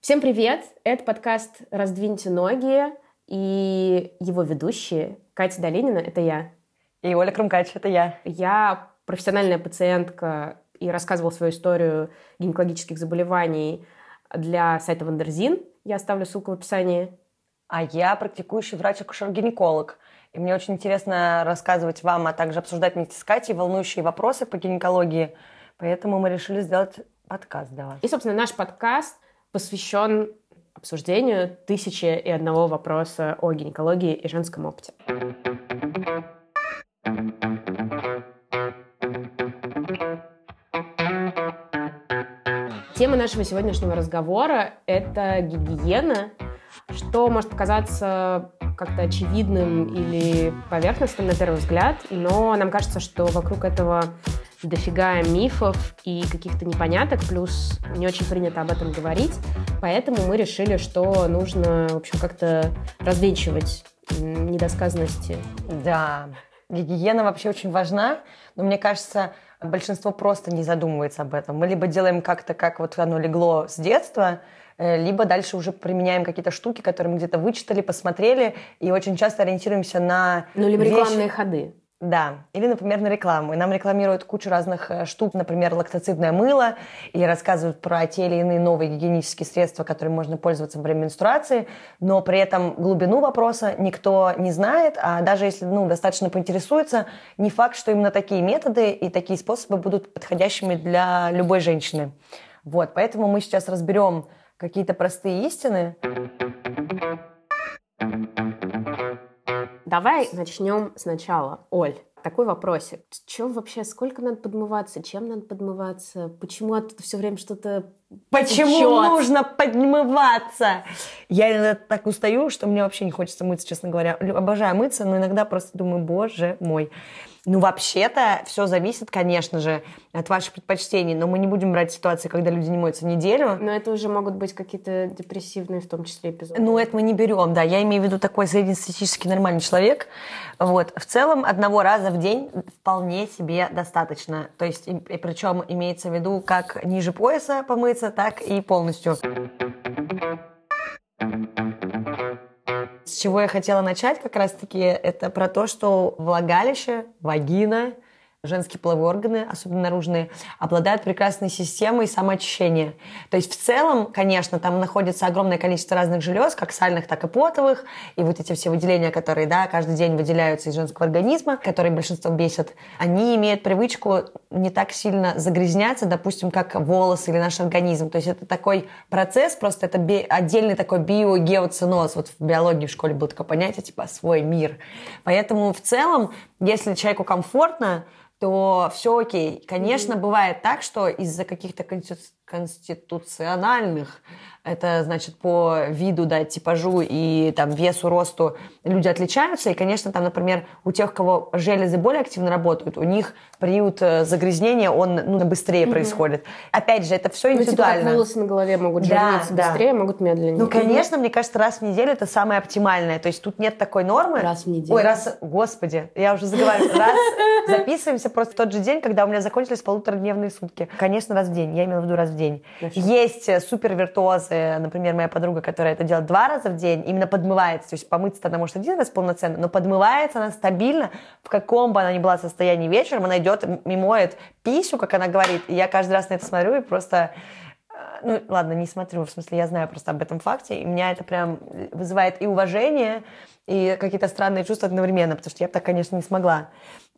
Всем привет! Это подкаст «Раздвиньте ноги» и его ведущие Катя Долинина — это я. И Оля Крумкач — это я. Я профессиональная пациентка и рассказывала свою историю гинекологических заболеваний для сайта Wonderzine. Я оставлю ссылку в описании. А я практикующий врач-акушер-гинеколог. И мне очень интересно рассказывать вам, а также обсуждать вместе с Катей волнующие вопросы по гинекологии. Поэтому мы решили сделать подкаст для вас. И, собственно, наш подкаст посвящен обсуждению тысячи и одного вопроса о гинекологии и женском опыте. Тема нашего сегодняшнего разговора — это гигиена, что может показаться как-то очевидным или поверхностным на первый взгляд, но нам кажется, что вокруг этого дофига мифов и каких-то непоняток, плюс не очень принято об этом говорить, поэтому мы решили, что нужно, в общем, как-то развенчивать недосказанности. Да, гигиена вообще очень важна, но мне кажется, большинство просто не задумывается об этом. Мы либо делаем как-то, как вот оно легло с детства, э, либо дальше уже применяем какие-то штуки, которые мы где-то вычитали, посмотрели, и очень часто ориентируемся на... Ну, либо вещи... рекламные ходы. Да, или, например, на рекламу. И нам рекламируют кучу разных э, штук, например, лактоцидное мыло, или рассказывают про те или иные новые гигиенические средства, которыми можно пользоваться во время менструации, но при этом глубину вопроса никто не знает, а даже если ну, достаточно поинтересуется, не факт, что именно такие методы и такие способы будут подходящими для любой женщины. Вот, поэтому мы сейчас разберем какие-то простые истины. Давай начнем сначала. Оль, такой вопросик. Че вообще, сколько надо подмываться? Чем надо подмываться? Почему оттуда все время что-то Почему течет? нужно подмываться? Я иногда так устаю, что мне вообще не хочется мыться, честно говоря. Обожаю мыться, но иногда просто думаю, боже мой. Ну, вообще-то, все зависит, конечно же, от ваших предпочтений, но мы не будем брать ситуации, когда люди не моются неделю. Но это уже могут быть какие-то депрессивные, в том числе, эпизоды. Ну, это мы не берем, да. Я имею в виду такой среднестатистический нормальный человек. Вот. В целом, одного раза в день вполне себе достаточно. То есть, и, и причем имеется в виду как ниже пояса помыться, так и полностью. С чего я хотела начать как раз-таки, это про то, что влагалище, вагина – женские половые органы, особенно наружные, обладают прекрасной системой самоочищения. То есть в целом, конечно, там находится огромное количество разных желез, как сальных, так и потовых, и вот эти все выделения, которые да, каждый день выделяются из женского организма, которые большинство бесят, они имеют привычку не так сильно загрязняться, допустим, как волосы или наш организм. То есть это такой процесс, просто это би- отдельный такой биогеоциноз. Вот в биологии в школе было такое понятие, типа свой мир. Поэтому в целом, если человеку комфортно, то все окей. Конечно, mm-hmm. бывает так, что из-за каких-то конституциональных это значит по виду, да, типажу и там весу, росту люди отличаются. И, конечно, там, например, у тех, у кого железы более активно работают, у них период э, загрязнения, он ну, быстрее mm-hmm. происходит. Опять же, это все индивидуально. Ну, типа, волосы на голове могут да, да. быстрее, могут медленнее. Ну, конечно, мне кажется, раз в неделю это самое оптимальное. То есть тут нет такой нормы. Раз в неделю. Ой, раз, господи, я уже заговариваю. Раз записываемся просто в тот же день, когда у меня закончились полуторадневные сутки. Конечно, раз в день. Я имела в виду раз в день. Есть э, супер виртуозы например, моя подруга, которая это делает два раза в день, именно подмывается, то есть помыться она может один раз полноценно, но подмывается она стабильно, в каком бы она ни была состоянии вечером, она идет и моет писю, как она говорит, и я каждый раз на это смотрю и просто э, ну, ладно, не смотрю, в смысле, я знаю просто об этом факте, и меня это прям вызывает и уважение, и какие-то странные чувства одновременно, потому что я бы так, конечно, не смогла.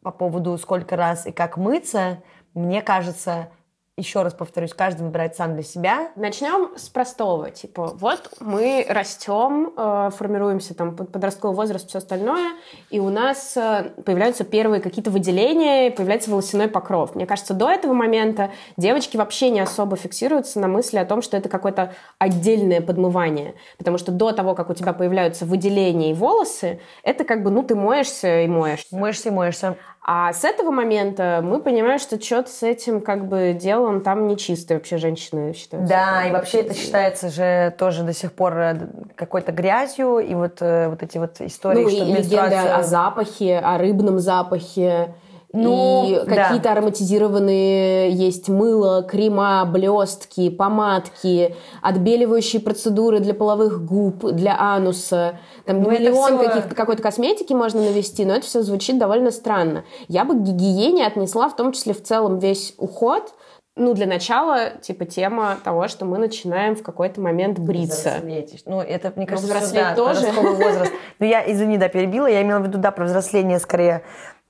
По поводу сколько раз и как мыться, мне кажется, еще раз повторюсь, каждый выбирает сам для себя. Начнем с простого. Типа, вот мы растем, э, формируемся, там, подростковый возраст, все остальное, и у нас э, появляются первые какие-то выделения, появляется волосяной покров. Мне кажется, до этого момента девочки вообще не особо фиксируются на мысли о том, что это какое-то отдельное подмывание. Потому что до того, как у тебя появляются выделения и волосы, это как бы, ну, ты моешься и моешься. Моешься и моешься. А с этого момента мы понимаем, что что-то с этим как бы делом там нечистые вообще женщины считают. Да, и вообще это считается же тоже до сих пор э, какой-то грязью, и вот, э, вот эти вот истории, ну, что и менструация... о запахе, о рыбном запахе, Ну, и какие-то да. ароматизированные есть мыло, крема, блестки, помадки, отбеливающие процедуры для половых губ, для ануса. Там ну, миллион все... каких-то какой-то косметики можно навести, но это все звучит довольно странно. Я бы к гигиене отнесла в том числе в целом весь уход, ну, для начала, типа, тема того, что мы начинаем в какой-то момент бриться. Взрослеть. Ну, это, мне кажется, что, да, тоже. возраст. Ну, я, извини, да, перебила, я имела в виду, да, про взросление скорее.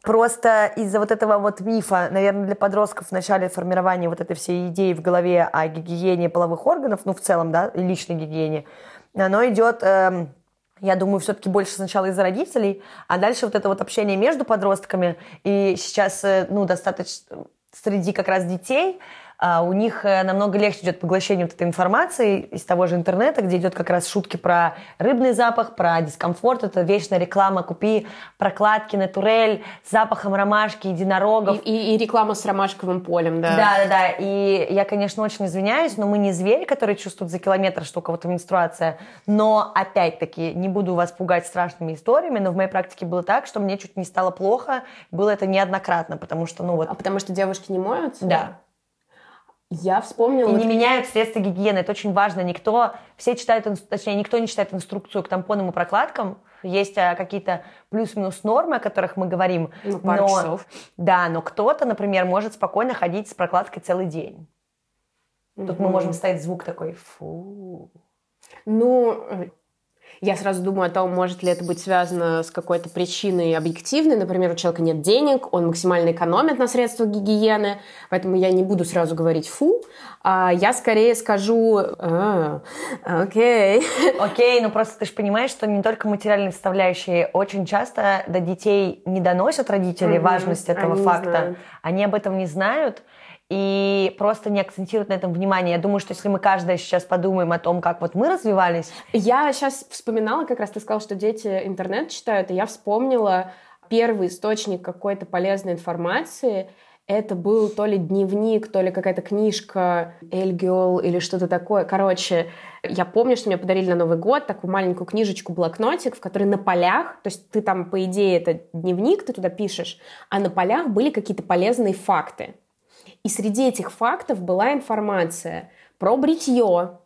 Просто из-за вот этого вот мифа, наверное, для подростков в начале формирования вот этой всей идеи в голове о гигиене половых органов, ну, в целом, да, личной гигиене, оно идет, э, я думаю, все-таки больше сначала из-за родителей, а дальше вот это вот общение между подростками, и сейчас, э, ну, достаточно среди как раз детей – у них э, намного легче идет поглощение вот этой информации из того же интернета, где идет как раз шутки про рыбный запах, про дискомфорт, это вечная реклама, купи прокладки натурель с запахом ромашки, единорогов. И, и, и реклама с ромашковым полем, да. Да, да, да. И я, конечно, очень извиняюсь, но мы не звери, которые чувствуют за километр, что у кого-то менструация. Но, опять-таки, не буду вас пугать страшными историями, но в моей практике было так, что мне чуть не стало плохо. Было это неоднократно, потому что, ну вот... А потому что девушки не моются? Да. Я вспомнила... И не меняют средства гигиены. Это очень важно. Никто, все читают, точнее, никто не читает инструкцию к тампонам и прокладкам. Есть а, какие-то плюс-минус нормы, о которых мы говорим. Ну, пару но, часов. Да, но кто-то, например, может спокойно ходить с прокладкой целый день. Тут mm-hmm. мы можем ставить звук такой «фу». Ну, я сразу думаю о том, может ли это быть связано с какой-то причиной объективной. Например, у человека нет денег, он максимально экономит на средствах гигиены, поэтому я не буду сразу говорить «фу», а я скорее скажу «А, окей». Окей, но просто ты же понимаешь, что не только материальные составляющие. Очень часто до детей не доносят родители mm-hmm. важность этого Они факта. Они об этом не знают, и просто не акцентируют на этом внимание. Я думаю, что если мы каждая сейчас подумаем о том, как вот мы развивались... Я сейчас вспоминала, как раз ты сказал, что дети интернет читают, и я вспомнила первый источник какой-то полезной информации. Это был то ли дневник, то ли какая-то книжка Эльгиол или что-то такое. Короче, я помню, что мне подарили на Новый год такую маленькую книжечку, блокнотик, в которой на полях, то есть ты там, по идее, это дневник, ты туда пишешь, а на полях были какие-то полезные факты. И среди этих фактов была информация про бритье,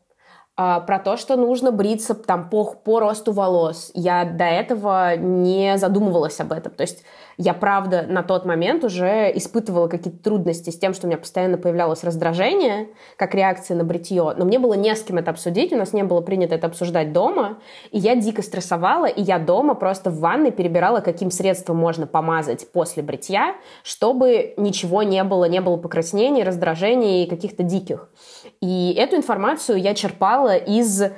про то, что нужно бриться там по, по росту волос. Я до этого не задумывалась об этом. То есть я, правда, на тот момент уже испытывала какие-то трудности с тем, что у меня постоянно появлялось раздражение, как реакция на бритье, но мне было не с кем это обсудить, у нас не было принято это обсуждать дома, и я дико стрессовала, и я дома просто в ванной перебирала, каким средством можно помазать после бритья, чтобы ничего не было, не было покраснений, раздражений и каких-то диких. И эту информацию я черпала из э,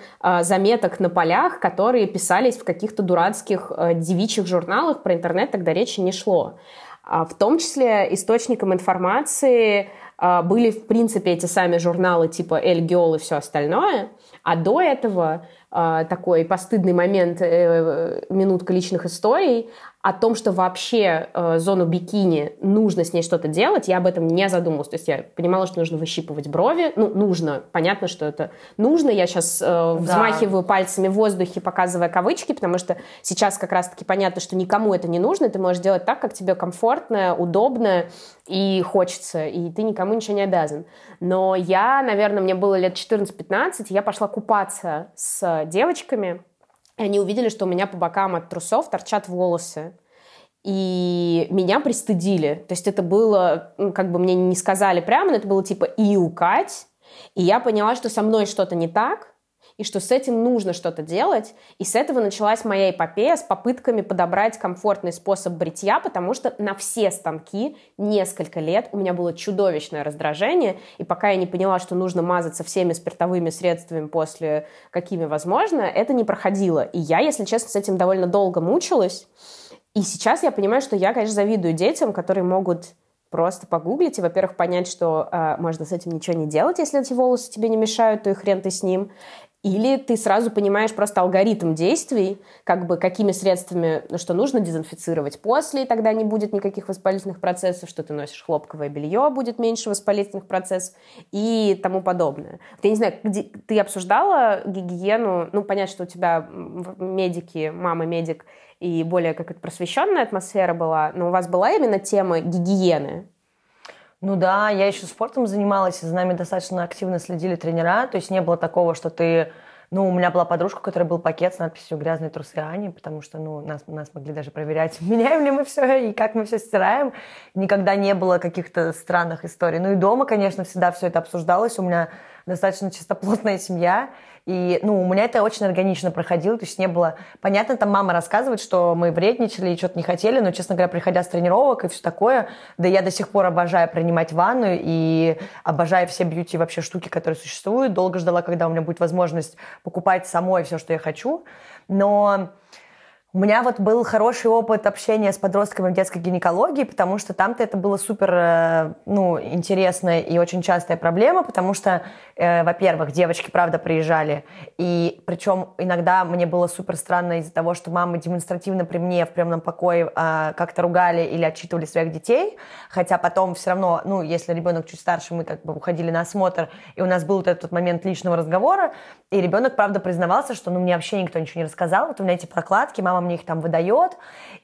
заметок на полях, которые писались в каких-то дурацких э, девичьих журналах, про интернет тогда речи не шло. А в том числе источником информации э, были, в принципе, эти сами журналы типа «Эль Геол» и все остальное. А до этого такой постыдный момент, э, минутка личных историй, о том, что вообще э, зону бикини нужно с ней что-то делать, я об этом не задумывалась. То есть я понимала, что нужно выщипывать брови. Ну, нужно. Понятно, что это нужно. Я сейчас э, да. взмахиваю пальцами в воздухе, показывая кавычки, потому что сейчас как раз-таки понятно, что никому это не нужно. Ты можешь делать так, как тебе комфортно, удобно и хочется, и ты никому ничего не обязан. Но я, наверное, мне было лет 14-15, я пошла купаться с девочками, и они увидели, что у меня по бокам от трусов торчат волосы. И меня пристыдили. То есть это было, как бы мне не сказали прямо, но это было типа иукать. И я поняла, что со мной что-то не так, и что с этим нужно что-то делать. И с этого началась моя эпопея с попытками подобрать комфортный способ бритья, потому что на все станки несколько лет у меня было чудовищное раздражение, и пока я не поняла, что нужно мазаться всеми спиртовыми средствами после какими возможно, это не проходило. И я, если честно, с этим довольно долго мучилась. И сейчас я понимаю, что я, конечно, завидую детям, которые могут просто погуглить и, во-первых, понять, что э, можно с этим ничего не делать, если эти волосы тебе не мешают, то и хрен ты с ним. Или ты сразу понимаешь просто алгоритм действий, как бы какими средствами, ну, что нужно дезинфицировать после, и тогда не будет никаких воспалительных процессов, что ты носишь хлопковое белье, будет меньше воспалительных процессов и тому подобное. Я не знаю, где, ты обсуждала гигиену, ну, понятно, что у тебя медики, мама медик, и более как-то просвещенная атмосфера была, но у вас была именно тема гигиены? Ну да, я еще спортом занималась, за нами достаточно активно следили тренера, то есть не было такого, что ты ну, у меня была подружка, у которой был пакет с надписью «Грязные трусы Ани», потому что, ну, нас, нас могли даже проверять, меняем ли мы все и как мы все стираем. Никогда не было каких-то странных историй. Ну и дома, конечно, всегда все это обсуждалось. У меня достаточно чистоплотная семья, и, ну, у меня это очень органично проходило, то есть не было... Понятно, там мама рассказывает, что мы вредничали и что-то не хотели, но, честно говоря, приходя с тренировок и все такое, да я до сих пор обожаю принимать ванну и обожаю все бьюти вообще штуки, которые существуют. Долго ждала, когда у меня будет возможность покупать самой все, что я хочу. Но у меня вот был хороший опыт общения с подростками в детской гинекологии, потому что там-то это было супер, э, ну, интересная и очень частая проблема, потому что, э, во-первых, девочки, правда, приезжали, и причем иногда мне было супер странно из-за того, что мамы демонстративно при мне в приемном покое э, как-то ругали или отчитывали своих детей, хотя потом все равно, ну, если ребенок чуть старше, мы как бы уходили на осмотр, и у нас был вот этот момент личного разговора, и ребенок, правда, признавался, что, ну, мне вообще никто ничего не рассказал, вот у меня эти прокладки, мама мне их там выдает,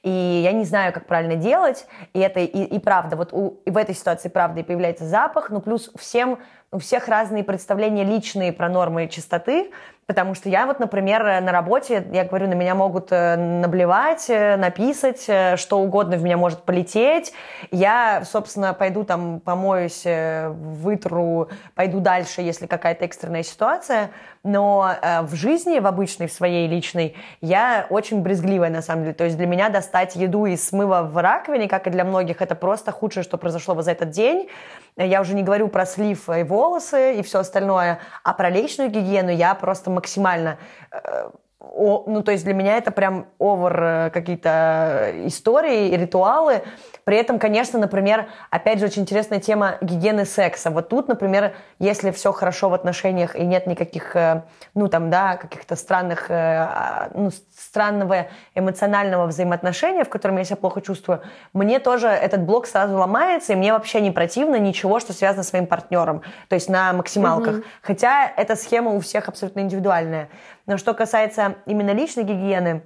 и я не знаю, как правильно делать, и это и, и правда, вот у, и в этой ситуации правда и появляется запах, ну плюс всем, у всех разные представления личные про нормы чистоты, Потому что я вот, например, на работе, я говорю, на меня могут э, наблевать, э, написать, э, что угодно в меня может полететь. Я, собственно, пойду там помоюсь, вытру, пойду дальше, если какая-то экстренная ситуация. Но в жизни, в обычной, в своей личной, я очень брезгливая, на самом деле. То есть для меня достать еду из смыва в раковине, как и для многих, это просто худшее, что произошло за этот день. Я уже не говорю про слив и волосы и все остальное, а про личную гигиену я просто максимально э, о, ну, то есть для меня это прям овер э, какие-то истории и ритуалы. При этом, конечно, например, опять же, очень интересная тема гигиены секса. Вот тут, например, если все хорошо в отношениях и нет никаких, э, ну, там, да, каких-то странных, э, а, ну, странного эмоционального взаимоотношения, в котором я себя плохо чувствую, мне тоже этот блок сразу ломается, и мне вообще не противно ничего, что связано с своим партнером, то есть на максималках. Mm-hmm. Хотя эта схема у всех абсолютно индивидуальная. Но что касается именно личной гигиены,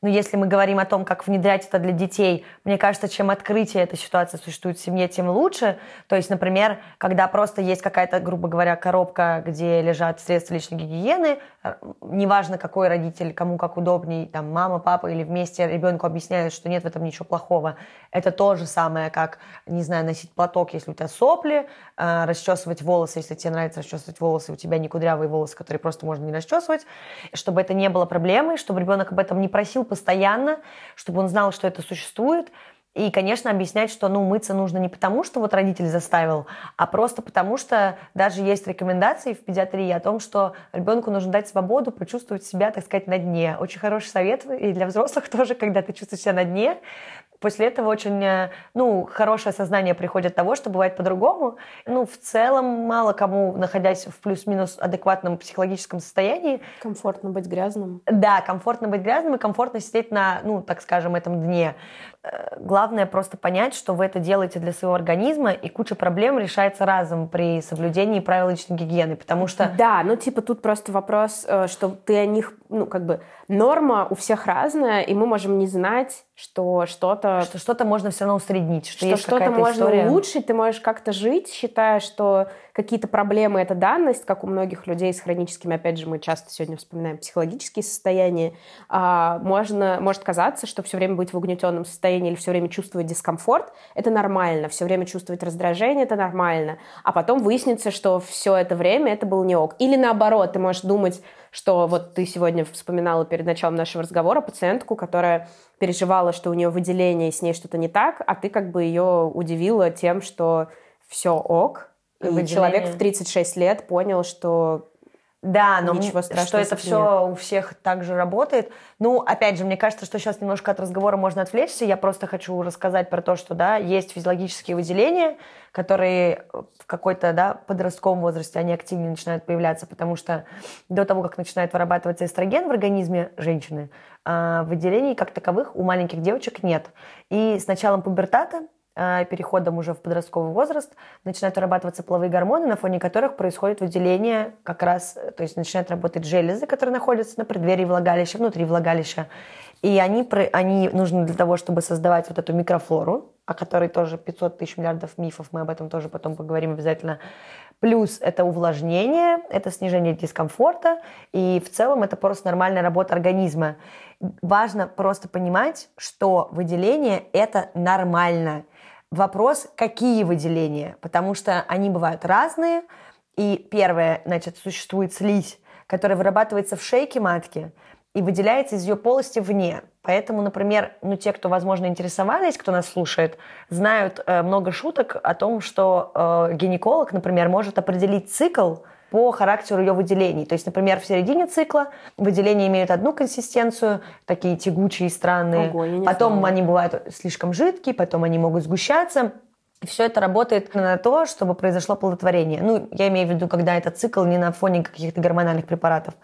но если мы говорим о том, как внедрять это для детей, мне кажется, чем открытие эта ситуация существует в семье, тем лучше. То есть, например, когда просто есть какая-то, грубо говоря, коробка, где лежат средства личной гигиены, э, неважно, какой родитель, кому как удобней, там, мама, папа или вместе ребенку объясняют, что нет в этом ничего плохого. Это то же самое, как, не знаю, носить платок, если у тебя сопли, э, расчесывать волосы, если тебе нравится расчесывать волосы, у тебя не кудрявые волосы, которые просто можно не расчесывать, чтобы это не было проблемой, чтобы ребенок об этом не просил постоянно, чтобы он знал, что это существует. И, конечно, объяснять, что ну, мыться нужно не потому, что вот родитель заставил, а просто потому, что даже есть рекомендации в педиатрии о том, что ребенку нужно дать свободу, почувствовать себя, так сказать, на дне. Очень хороший совет и для взрослых тоже, когда ты чувствуешь себя на дне, После этого очень, э, ну, хорошее сознание приходит того, что бывает по-другому. Ну, в целом, мало кому, находясь в плюс-минус адекватном психологическом состоянии... Комфортно быть грязным. Да, комфортно быть грязным и комфортно сидеть на, ну, так скажем, этом дне. Э, главное просто понять, что вы это делаете для своего организма, и куча проблем решается разом при соблюдении правил личной гигиены, потому что... Да, ну, типа, тут просто вопрос, э, что ты о них, ну, как бы, норма у всех разная, и мы можем не знать, что что-то... Что что-то можно все равно усреднить, что, что есть что-то можно история. улучшить, ты можешь как-то жить, считая, что какие-то проблемы — это данность, как у многих людей с хроническими, опять же, мы часто сегодня вспоминаем психологические состояния. А, можно, может казаться, что все время быть в угнетенном состоянии или все время чувствовать дискомфорт — это нормально, все время чувствовать раздражение — это нормально. А потом выяснится, что все это время это был не ок. Или наоборот, ты можешь думать, что вот ты сегодня вспоминала перед началом нашего разговора пациентку, которая переживала, что у нее выделение, и с ней что-то не так, а ты как бы ее удивила тем, что все ок, и человек в 36 лет понял, что Да, но Ничего страшного что это все у всех так же работает. Ну, опять же, мне кажется, что сейчас немножко от разговора можно отвлечься. Я просто хочу рассказать про то, что, да, есть физиологические выделения, которые в какой-то, да, подростковом возрасте, они активнее начинают появляться, потому что до того, как начинает вырабатываться эстроген в организме женщины, а, выделений как таковых у маленьких девочек нет. И с началом пубертата переходом уже в подростковый возраст начинают вырабатываться половые гормоны, на фоне которых происходит выделение как раз, то есть начинают работать железы, которые находятся на преддверии влагалища, внутри влагалища. И они, они нужны для того, чтобы создавать вот эту микрофлору, о которой тоже 500 тысяч миллиардов мифов, мы об этом тоже потом поговорим обязательно. Плюс это увлажнение, это снижение дискомфорта, и в целом это просто нормальная работа организма. Важно просто понимать, что выделение – это нормально – Вопрос, какие выделения, потому что они бывают разные. И первое, значит, существует слизь, которая вырабатывается в шейке матки и выделяется из ее полости вне. Поэтому, например, ну, те, кто, возможно, интересовались, кто нас слушает, знают э, много шуток о том, что э, гинеколог, например, может определить цикл по характеру ее выделений. То есть, например, в середине цикла выделения имеют одну консистенцию, такие тягучие, странные. Ого, потом знала. они бывают слишком жидкие, потом они могут сгущаться. И все это работает на то, чтобы произошло плодотворение. Ну, я имею в виду, когда этот цикл не на фоне каких-то гормональных препаратов.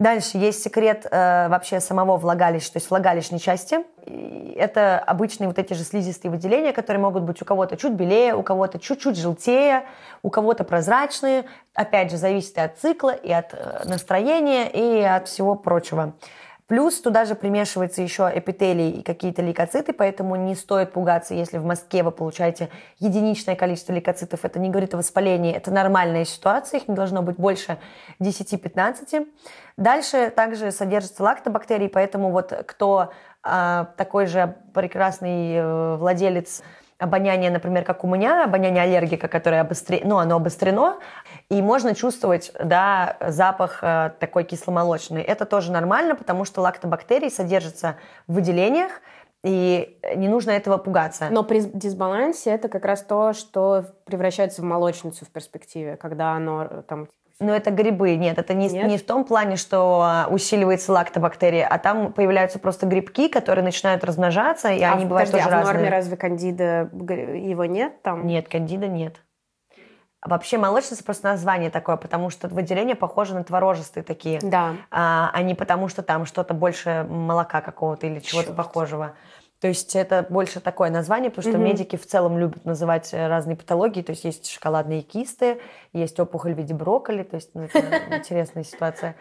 Дальше есть секрет э, вообще самого влагалища, то есть влагалищной части. И это обычные вот эти же слизистые выделения, которые могут быть у кого-то чуть белее, у кого-то чуть-чуть желтее, у кого-то прозрачные. Опять же, зависит и от цикла, и от э, настроения, и от всего прочего. Плюс туда же примешивается еще эпителий и какие-то лейкоциты, поэтому не стоит пугаться, если в мозге вы получаете единичное количество лейкоцитов. Это не говорит о воспалении, это нормальная ситуация, их не должно быть больше 10-15. Дальше также содержатся лактобактерии, поэтому вот кто э, такой же прекрасный э, владелец обоняние, например, как у меня, обоняние аллергика, которое обострено, ну, оно обострено, и можно чувствовать, да, запах э, такой кисломолочный. Это тоже нормально, потому что лактобактерии содержатся в выделениях, и не нужно этого пугаться. Но при дисбалансе это как раз то, что превращается в молочницу в перспективе, когда оно э, там но это грибы, нет, это не, нет? не в том плане, что а, усиливается лактобактерия, а там появляются просто грибки, которые начинают размножаться, и а они бывают подожди, тоже а разные. в норме разве кандида, его нет там? Нет, кандида нет. Вообще молочница просто название такое, потому что выделения похожи на творожистые такие. Да. А, а не потому, что там что-то больше молока какого-то или чего-то похожего. То есть это больше такое название, потому что mm-hmm. медики в целом любят называть э, разные патологии. То есть есть шоколадные кисты, есть опухоль в виде брокколи. То есть ну, это интересная ситуация.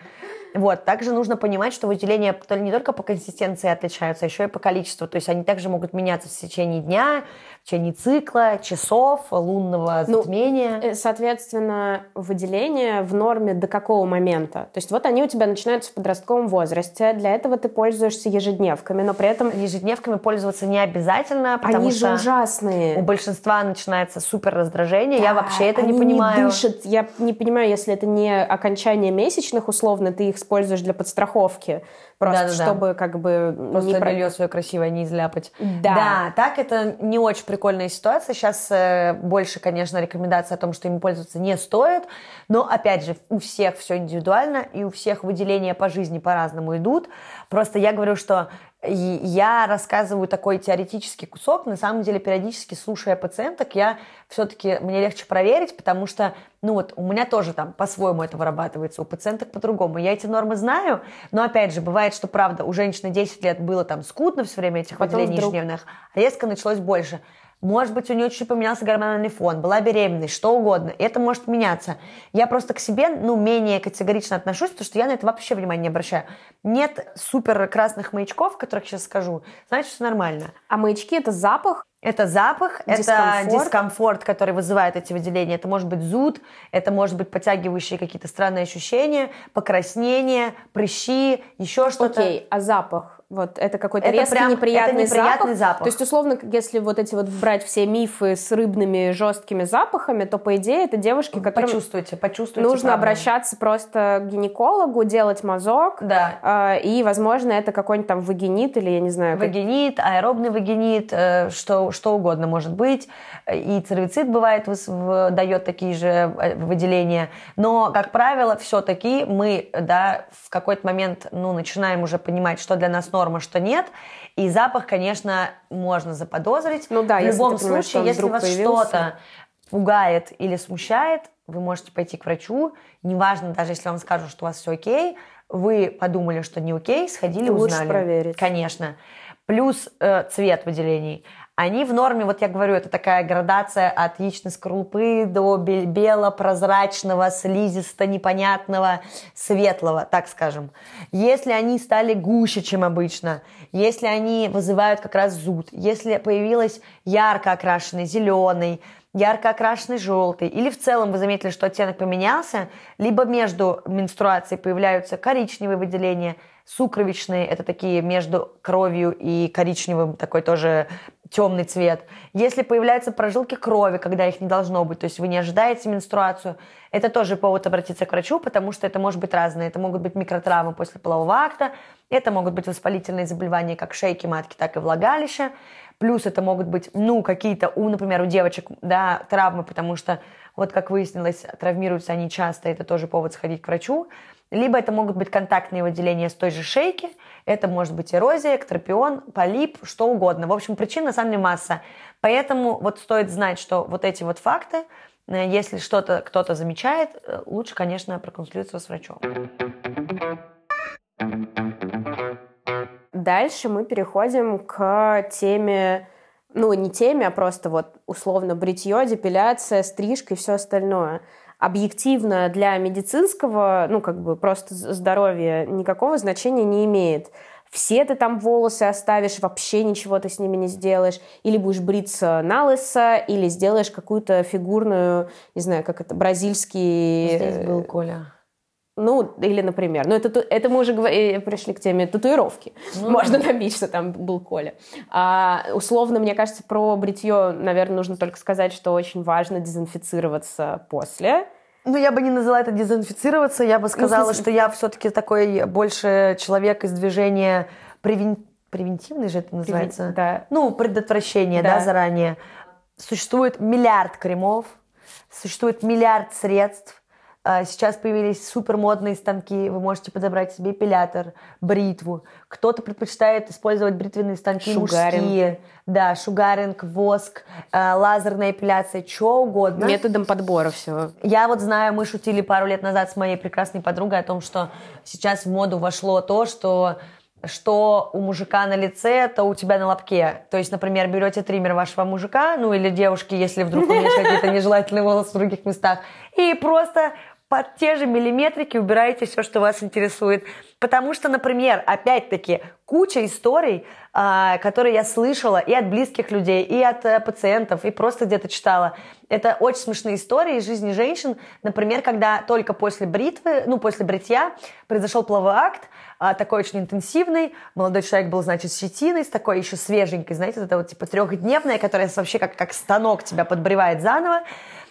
Вот. Также нужно понимать, что выделения не только по консистенции отличаются, а еще и по количеству. То есть они также могут меняться в течение дня, в течение цикла, часов, лунного ну, затмения. Ну, соответственно, выделения в норме до какого момента? То есть вот они у тебя начинаются в подростковом возрасте. Для этого ты пользуешься ежедневками, но при этом... Ежедневками пользоваться не обязательно, потому они что... же ужасные. У большинства начинается супер раздражение. Да, Я вообще это не понимаю. Дышат. Я не понимаю, если это не окончание месячных, условно, ты их используешь для подстраховки. Просто да, да, чтобы как бы... Просто не белье свое красивое не изляпать. Да. Да, так это не очень прикольная ситуация. Сейчас э, больше, конечно, рекомендаций о том, что им пользоваться не стоит. Но, опять же, у всех все индивидуально, и у всех выделения по жизни по-разному идут. Просто я говорю, что я рассказываю такой теоретический кусок, на самом деле периодически слушая пациенток, я все-таки, мне легче проверить, потому что, ну вот, у меня тоже там по-своему это вырабатывается, у пациенток по-другому. Я эти нормы знаю, но опять же, бывает, что правда, у женщины 10 лет было там скудно все время этих Потом выделений вдруг... ежедневных, резко началось больше. Может быть, у нее чуть-чуть поменялся гормональный фон, была беременность, что угодно. Это может меняться. Я просто к себе, ну, менее категорично отношусь, потому что я на это вообще внимания не обращаю. Нет супер красных маячков, которых сейчас скажу, значит, все нормально. А маячки – это запах? Это запах, дискомфорт. это дискомфорт, который вызывает эти выделения. Это может быть зуд, это может быть подтягивающие какие-то странные ощущения, покраснение, прыщи, еще что-то. Окей, а запах? Вот это какой-то резкий прям, неприятный, это неприятный запах. запах. То есть, условно, если вот эти вот брать все мифы с рыбными жесткими запахами, то, по идее, это девушки, которые... Почувствуйте, почувствуйте. Нужно правильно. обращаться просто к гинекологу, делать мазок. Да. Э, и, возможно, это какой-нибудь там вагинит или, я не знаю... Вагинит, аэробный вагинит, э, что, что угодно может быть. И цервицит бывает, дает такие же э, выделения. Но, как правило, все-таки мы, да, в какой-то момент, ну, начинаем уже понимать, что для нас норма, что нет. И запах, конечно, можно заподозрить. Ну да, в любом случае, если вас что-то пугает или смущает, вы можете пойти к врачу. Неважно, даже если вам скажут, что у вас все окей, вы подумали, что не окей, сходили, Лучше узнали. проверить. Конечно. Плюс э, цвет выделений. Они в норме, вот я говорю, это такая градация от яичной скорлупы до бело-прозрачного, слизисто-непонятного, светлого, так скажем. Если они стали гуще, чем обычно, если они вызывают как раз зуд, если появилась ярко окрашенный зеленый, ярко окрашенный желтый, или в целом вы заметили, что оттенок поменялся, либо между менструацией появляются коричневые выделения, сукровичные, это такие между кровью и коричневым, такой тоже темный цвет. Если появляются прожилки крови, когда их не должно быть, то есть вы не ожидаете менструацию, это тоже повод обратиться к врачу, потому что это может быть разное. Это могут быть микротравмы после полового акта, это могут быть воспалительные заболевания как шейки матки, так и влагалища. Плюс это могут быть, ну, какие-то, у, например, у девочек, да, травмы, потому что, вот как выяснилось, травмируются они часто, это тоже повод сходить к врачу. Либо это могут быть контактные выделения с той же шейки, это может быть эрозия, экстропион, полип, что угодно. В общем, причин на самом деле масса. Поэтому вот стоит знать, что вот эти вот факты, э, если что-то кто-то замечает, э, лучше, конечно, проконсультироваться с врачом. Дальше мы переходим к теме, ну не теме, а просто вот условно бритье, депиляция, стрижка и все остальное объективно для медицинского, ну, как бы просто здоровья никакого значения не имеет. Все ты там волосы оставишь, вообще ничего ты с ними не сделаешь. Или будешь бриться на лысо, или сделаешь какую-то фигурную, не знаю, как это, бразильский... Здесь был Коля. Ну, или, например, ну это, это мы уже говорили, пришли к теме татуировки. Ну, Можно набить, что там был Коля. А, условно, мне кажется, про бритье, наверное, нужно только сказать, что очень важно дезинфицироваться после. Ну, я бы не назвала это дезинфицироваться, я бы ну, сказала, ну, что я все-таки такой больше человек из движения превен... превентивный же это называется? Превен... Да. Ну, предотвращение, да. да, заранее. Существует миллиард кремов, существует миллиард средств, сейчас появились супермодные станки, вы можете подобрать себе эпилятор, бритву. Кто-то предпочитает использовать бритвенные станки шугаринг. мужские. Да, шугаринг, воск, а, лазерная эпиляция, что угодно. Методом подбора все. Я вот знаю, мы шутили пару лет назад с моей прекрасной подругой о том, что сейчас в моду вошло то, что что у мужика на лице, то у тебя на лобке. То есть, например, берете триммер вашего мужика, ну или девушки, если вдруг у нее какие-то нежелательные волосы в других местах, и просто под те же миллиметрики убираете все, что вас интересует. Потому что, например, опять-таки, куча историй, а, которые я слышала и от близких людей, и от э, пациентов, и просто где-то читала. Это очень смешные истории из жизни женщин. Например, когда только после бритвы, ну, после бритья произошел половой акт, а, такой очень интенсивный. Молодой человек был, значит, с щетиной, с такой еще свеженькой, знаете, это вот типа трехдневная, которая вообще как, как станок тебя подбревает заново.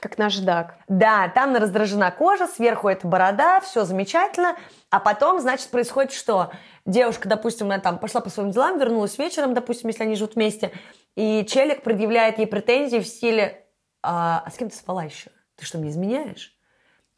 Как наждак. Да, там раздражена кожа, сверху это борода, все замечательно. А потом, значит, происходит что? Девушка, допустим, она там пошла по своим делам, вернулась вечером, допустим, если они живут вместе, и челик предъявляет ей претензии в стиле «А, а с кем ты спала еще? Ты что, мне изменяешь?»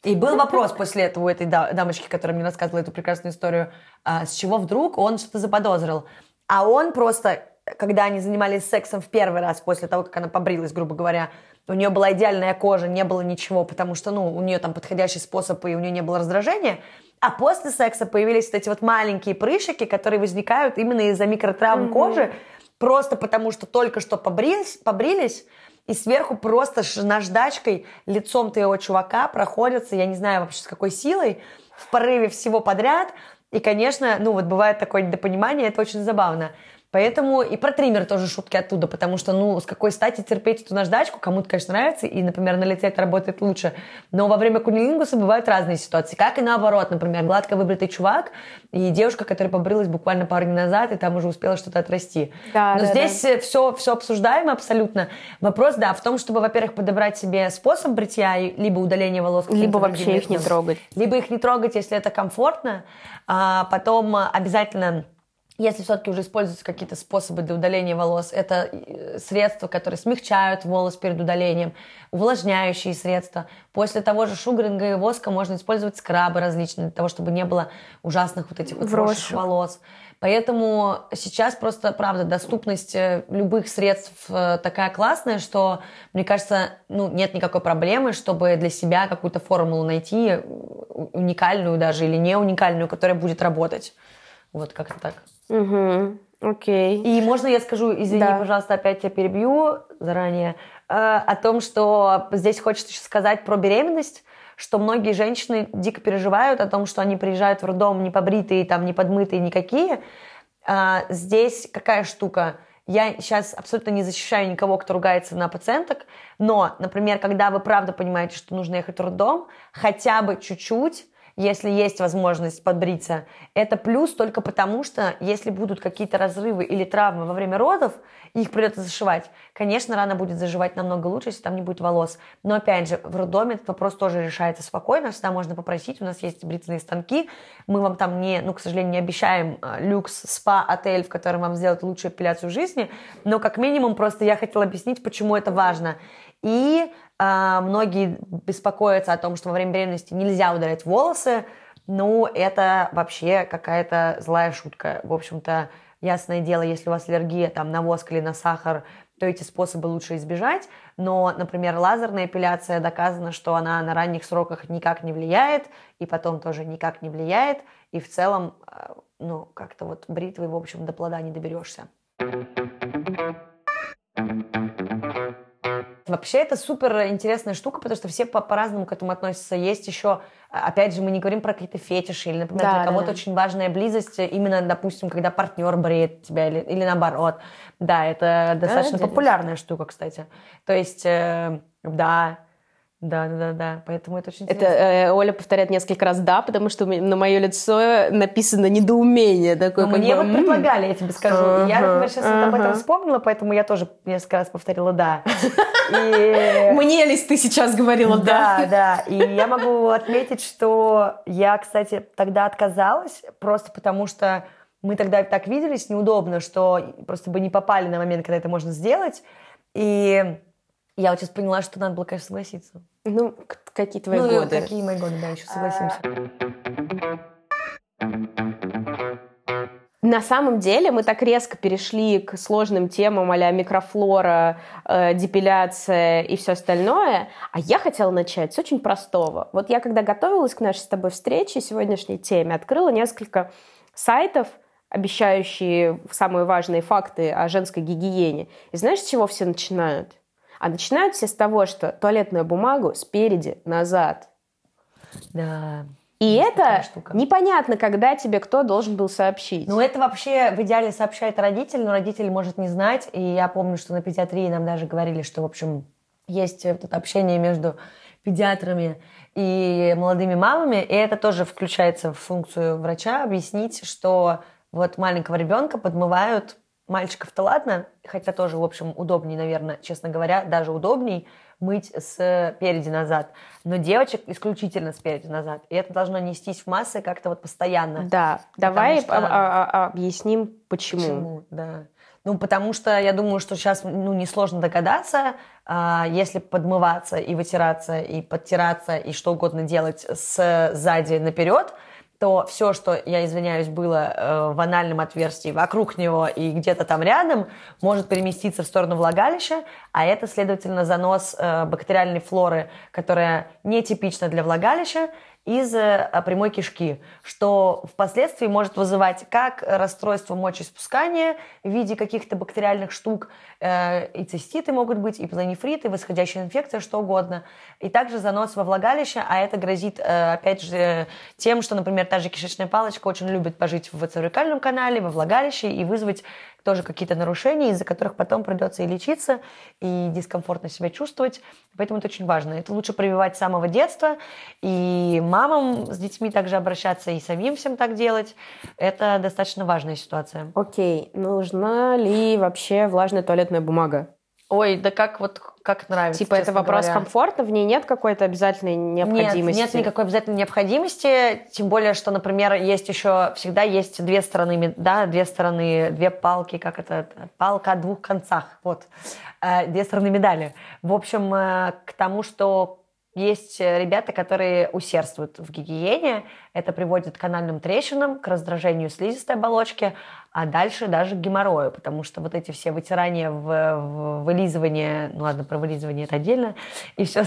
И был вопрос после этого у этой дамочки, которая мне рассказывала эту прекрасную историю, а, с чего вдруг он что-то заподозрил. А он просто, когда они занимались сексом в первый раз после того, как она побрилась, грубо говоря, у нее была идеальная кожа, не было ничего, потому что, ну, у нее там подходящий способ, и у нее не было раздражения. А после секса появились вот эти вот маленькие прыщики, которые возникают именно из-за микротравм mm-hmm. кожи, просто потому что только что побрились, побрились и сверху просто наждачкой лицом твоего чувака проходятся, я не знаю вообще с какой силой, в порыве всего подряд. И, конечно, ну вот бывает такое недопонимание, это очень забавно. Поэтому и про триммер тоже шутки оттуда, потому что, ну, с какой стати терпеть эту наждачку, кому-то, конечно, нравится, и, например, на лице это работает лучше, но во время кунилингуса бывают разные ситуации, как и наоборот, например, гладко выбритый чувак и девушка, которая побрилась буквально пару дней назад, и там уже успела что-то отрасти. Да, но да, здесь да. Все, все обсуждаемо абсолютно. Вопрос, да, в том, чтобы, во-первых, подобрать себе способ бритья, либо удаления волос. Либо вообще их не трогать. Либо их не трогать, если это комфортно. А потом обязательно если все-таки уже используются какие-то способы для удаления волос, это э, средства, которые смягчают волос перед удалением, увлажняющие средства. После того же шугаринга и воска можно использовать скрабы различные, для того, чтобы не было ужасных вот этих вот вросших волос. Поэтому сейчас просто, правда, доступность э, любых средств э, такая классная, что, мне кажется, ну, нет никакой проблемы, чтобы для себя какую-то формулу найти, уникальную даже или не уникальную, которая будет работать. Вот как-то так. Угу. Окей. И можно я скажу, извини, да. пожалуйста, опять я перебью заранее, э, о том, что здесь хочется еще сказать про беременность, что многие женщины дико переживают о том, что они приезжают в роддом не побритые, там, не подмытые никакие. А, здесь какая штука? Я сейчас абсолютно не защищаю никого, кто ругается на пациенток, но, например, когда вы правда понимаете, что нужно ехать в роддом, хотя бы чуть-чуть если есть возможность подбриться, это плюс только потому, что если будут какие-то разрывы или травмы во время родов, их придется зашивать. Конечно, рана будет заживать намного лучше, если там не будет волос. Но опять же, в роддоме этот вопрос тоже решается спокойно, всегда можно попросить, у нас есть бритвенные станки, мы вам там не, ну, к сожалению, не обещаем а, люкс, спа, отель, в котором вам сделают лучшую эпиляцию жизни, но как минимум просто я хотела объяснить, почему это важно. И многие беспокоятся о том, что во время беременности нельзя удалять волосы. Ну, это вообще какая-то злая шутка. В общем-то, ясное дело, если у вас аллергия там, на воск или на сахар, то эти способы лучше избежать. Но, например, лазерная эпиляция доказано, что она на ранних сроках никак не влияет, и потом тоже никак не влияет. И в целом, а, ну, как-то вот бритвой, в общем, до плода не доберешься. Вообще это супер интересная штука, потому что все по- по-разному к этому относятся. Есть еще, а, опять же, мы не говорим про какие-то фетиши, или, например, да, для кого-то да. очень важная близость, именно, допустим, когда партнер бреет тебя, или, или наоборот. Да, это достаточно да, популярная штука, кстати. То есть, э, да, да, да, да, да. Поэтому это очень интересно. Это э, Оля повторяет несколько раз да, потому что на мое лицо написано недоумение такое. Ну, мне бы, вот предлагали, я тебе скажу. Uh-huh, я, например, сейчас uh-huh. об этом вспомнила, поэтому я тоже несколько раз повторила да. Мне ли ты сейчас говорила да? Да, да. И я могу отметить, что я, кстати, тогда отказалась, просто потому что мы тогда так виделись неудобно, что просто бы не попали на момент, когда это можно сделать. И я вот сейчас поняла, что надо было, конечно, согласиться. Ну, какие твои ну, годы? какие мои годы, да, еще согласимся. На самом деле мы так резко перешли к сложным темам а микрофлора, э, депиляция и все остальное, а я хотела начать с очень простого. Вот я когда готовилась к нашей с тобой встрече, сегодняшней теме, открыла несколько сайтов, обещающие самые важные факты о женской гигиене. И знаешь, с чего все начинают? А начинают все с того, что туалетную бумагу спереди назад. Да. И это непонятно, когда тебе кто должен был сообщить. Ну, это вообще в идеале сообщает родитель, но родитель может не знать. И я помню, что на педиатрии нам даже говорили, что, в общем, есть это общение между педиатрами и молодыми мамами, и это тоже включается в функцию врача объяснить, что вот маленького ребенка подмывают Мальчиков-то ладно, хотя тоже, в общем, удобнее, наверное, честно говоря, даже удобней мыть спереди назад. Но девочек исключительно спереди назад. И это должно нестись в массы как-то вот постоянно. Да, давай что... объясним, почему. Почему, да. Ну, потому что я думаю, что сейчас ну, несложно догадаться, а, если подмываться и вытираться, и подтираться, и что угодно делать сзади наперед – то все, что, я извиняюсь, было э, в анальном отверстии, вокруг него и где-то там рядом, может переместиться в сторону влагалища, а это, следовательно, занос э, бактериальной флоры, которая нетипична для влагалища, из э, прямой кишки, что впоследствии может вызывать как расстройство мочеиспускания в виде каких-то бактериальных штук, э, и циститы могут быть, и планифриты, восходящая инфекция, что угодно, и также занос во влагалище, а это грозит, э, опять же, тем, что, например, та же кишечная палочка очень любит пожить в цервикальном канале, во влагалище и вызвать тоже какие-то нарушения, из-за которых потом придется и лечиться, и дискомфортно себя чувствовать. Поэтому это очень важно. Это лучше прививать с самого детства, и мамам с детьми также обращаться, и самим всем так делать. Это достаточно важная ситуация. Окей, нужна ли вообще влажная туалетная бумага? Ой, да как вот как нравится. Типа это вопрос говоря. комфорта, в ней нет какой-то обязательной необходимости. Нет, нет никакой обязательной необходимости, тем более, что, например, есть еще всегда есть две стороны, да, две стороны, две палки, как это, палка о двух концах, вот, э, две стороны медали. В общем, э, к тому, что есть э, ребята, которые усердствуют в гигиене. Это приводит к канальным трещинам, к раздражению слизистой оболочки, а дальше даже к геморрою, потому что вот эти все вытирания, в, в вылизывание, ну ладно, про вылизывание это отдельно, и все,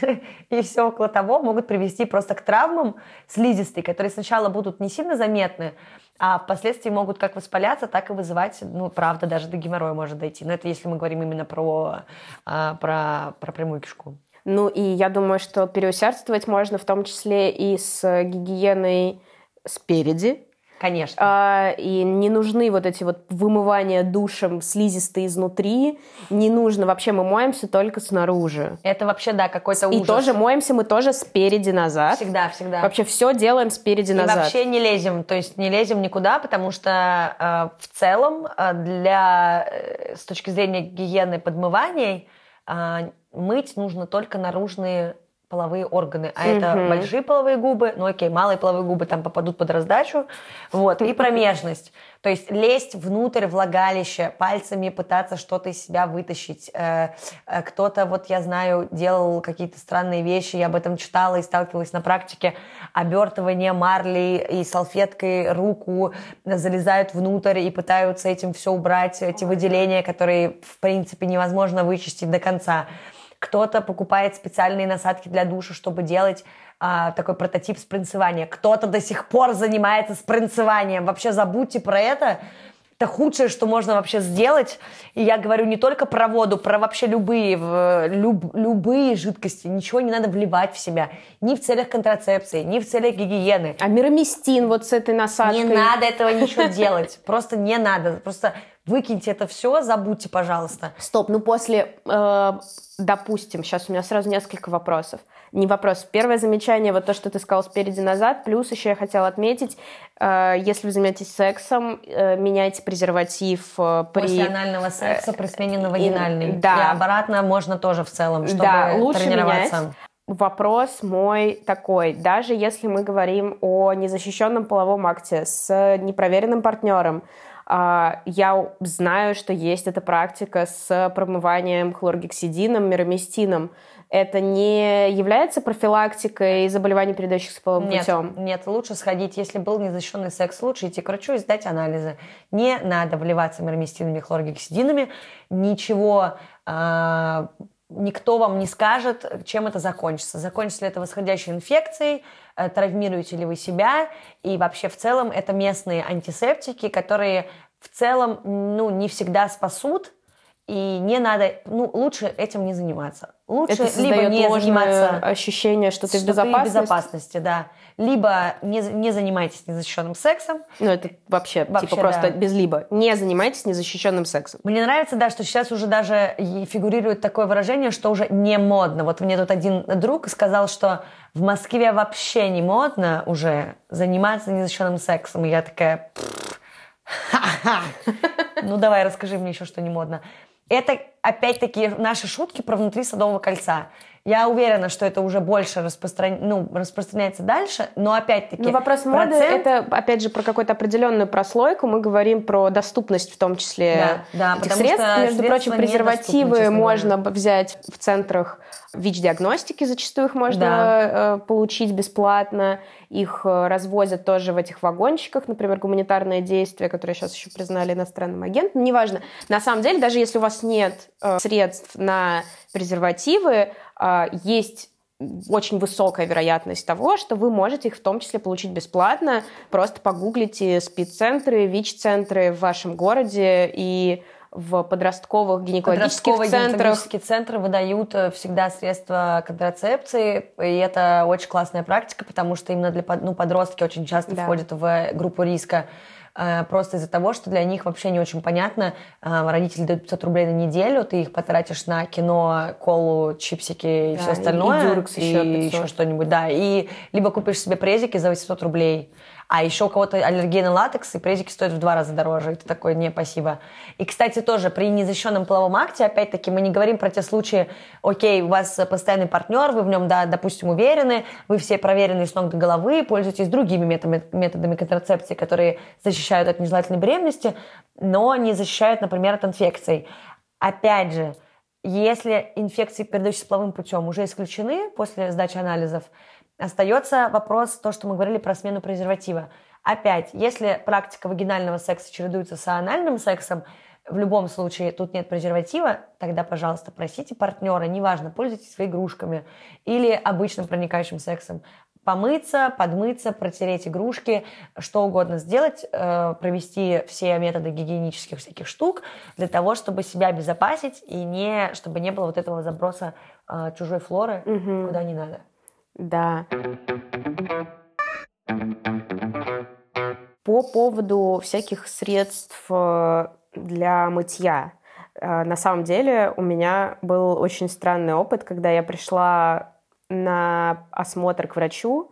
и все около того могут привести просто к травмам слизистой, которые сначала будут не сильно заметны, а впоследствии могут как воспаляться, так и вызывать, ну, правда, даже до геморроя может дойти. Но это если мы говорим именно про, а, про, про прямую кишку. Ну и я думаю, что переусердствовать можно в том числе и с гигиеной спереди. Конечно. А, и не нужны вот эти вот вымывания душем слизистые изнутри. Не нужно. Вообще мы моемся только снаружи. Это вообще, да, какой-то ужас. И тоже моемся мы тоже спереди назад. Всегда, всегда. Вообще все делаем спереди и назад. И вообще не лезем. То есть не лезем никуда, потому что э, в целом э, для, э, с точки зрения гигиены подмываний э, мыть нужно только наружные половые органы, а это большие половые губы, ну окей, малые половые губы там попадут под раздачу, вот, и промежность. То есть лезть внутрь влагалища, пальцами пытаться что-то из себя вытащить. Э, э, кто-то, вот я знаю, делал какие-то странные вещи, я об этом читала и сталкивалась на практике, обертывание марли и салфеткой руку залезают внутрь и пытаются этим все убрать, эти выделения, которые, в принципе, невозможно вычистить до конца. Кто-то покупает специальные насадки для душа, чтобы делать а, такой прототип спринцевания. Кто-то до сих пор занимается спринцеванием. Вообще забудьте про это. Это худшее, что можно вообще сделать. И я говорю не только про воду, про вообще любые, люб, любые жидкости. Ничего не надо вливать в себя. Ни в целях контрацепции, ни в целях гигиены. А мироместин вот с этой насадкой? Не надо этого ничего делать. Просто не надо. Просто Выкиньте это все, забудьте, пожалуйста. Стоп, ну после, э, допустим, сейчас у меня сразу несколько вопросов. Не вопрос. Первое замечание, вот то, что ты сказал спереди назад. Плюс еще я хотела отметить, э, если вы занимаетесь сексом, э, меняйте презерватив э, при... После анального секса при смене на вагинальный. Да. И обратно можно тоже в целом, чтобы да, лучше тренироваться. Менять. Вопрос мой такой. Даже если мы говорим о незащищенном половом акте с непроверенным партнером, я знаю, что есть эта практика с промыванием хлоргексидином, мироместином. Это не является профилактикой заболеваний, передающихся половым нет, путем? Нет, лучше сходить, если был незащищенный секс, лучше идти к врачу и сдать анализы. Не надо вливаться мироместинами, хлоргексидинами. Ничего э, никто вам не скажет, чем это закончится. Закончится ли это восходящей инфекцией, травмируете ли вы себя, и вообще в целом это местные антисептики, которые в целом ну, не всегда спасут, и не надо, ну, лучше этим не заниматься. Лучше это либо не заниматься ощущение, что ты что в безопасности. Ты в безопасности, да. Либо не, не занимайтесь незащищенным сексом. Ну, это вообще, вообще типа да. просто без либо. Не занимайтесь незащищенным сексом. Мне нравится, да, что сейчас уже даже фигурирует такое выражение, что уже не модно. Вот мне тут один друг сказал, что в Москве вообще не модно уже заниматься незащищенным сексом. И я такая... Ну давай, расскажи мне еще, что не модно. Это, опять-таки, наши шутки про внутри Садового кольца. Я уверена, что это уже больше распростран... ну, распространяется дальше, но опять-таки... Ну, вопрос моды процент... это, опять же, про какую-то определенную прослойку. Мы говорим про доступность в том числе да, да, этих средств. Между прочим, презервативы можно говоря. взять в центрах ВИЧ-диагностики, зачастую их можно да. Э, получить бесплатно. Их э, развозят тоже в этих вагончиках, например, гуманитарное действие, которое сейчас еще признали иностранным агентом. Неважно. На самом деле, даже если у вас нет э, средств на презервативы, а, есть очень высокая вероятность того, что вы можете их в том числе получить бесплатно. Просто погуглите спид-центры, ВИЧ-центры в вашем городе и в подростковых гинекологических Подростковые центрах. гинекологические центры выдают э, всегда средства контрацепции, и это очень классная практика, потому что именно для ну, подростки очень часто да. входят в группу риска просто из-за того, что для них вообще не очень понятно. Э, родители дают 500 рублей на неделю, ты их потратишь на кино, колу, чипсики и да, все остальное. И, и, еще, и еще что-нибудь, да. И либо купишь себе презики за 800 рублей, а еще у кого-то аллергия на латекс, и презики стоят в два раза дороже. И ты такой, не, спасибо. И, кстати, тоже при незащищенном половом акте, опять-таки, мы не говорим про те случаи, окей, у вас постоянный партнер, вы в нем, да, допустим, уверены, вы все проверены с ног до головы, пользуетесь другими методами, методами контрацепции, которые защищают от нежелательной беременности, но не защищают, например, от инфекций. Опять же, если инфекции, передающиеся половым путем, уже исключены после сдачи анализов, Остается вопрос, то, что мы говорили про смену презерватива. Опять, если практика вагинального секса чередуется с анальным сексом, в любом случае тут нет презерватива, тогда, пожалуйста, просите партнера, неважно, пользуйтесь своими игрушками или обычным проникающим сексом, помыться, подмыться, протереть игрушки, что угодно сделать, э, провести все методы гигиенических всяких штук для того, чтобы себя обезопасить и не, чтобы не было вот этого заброса э, чужой флоры угу. куда не надо. Да. По поводу всяких средств э, для мытья. Э, на самом деле у меня был очень странный опыт, когда я пришла на осмотр к врачу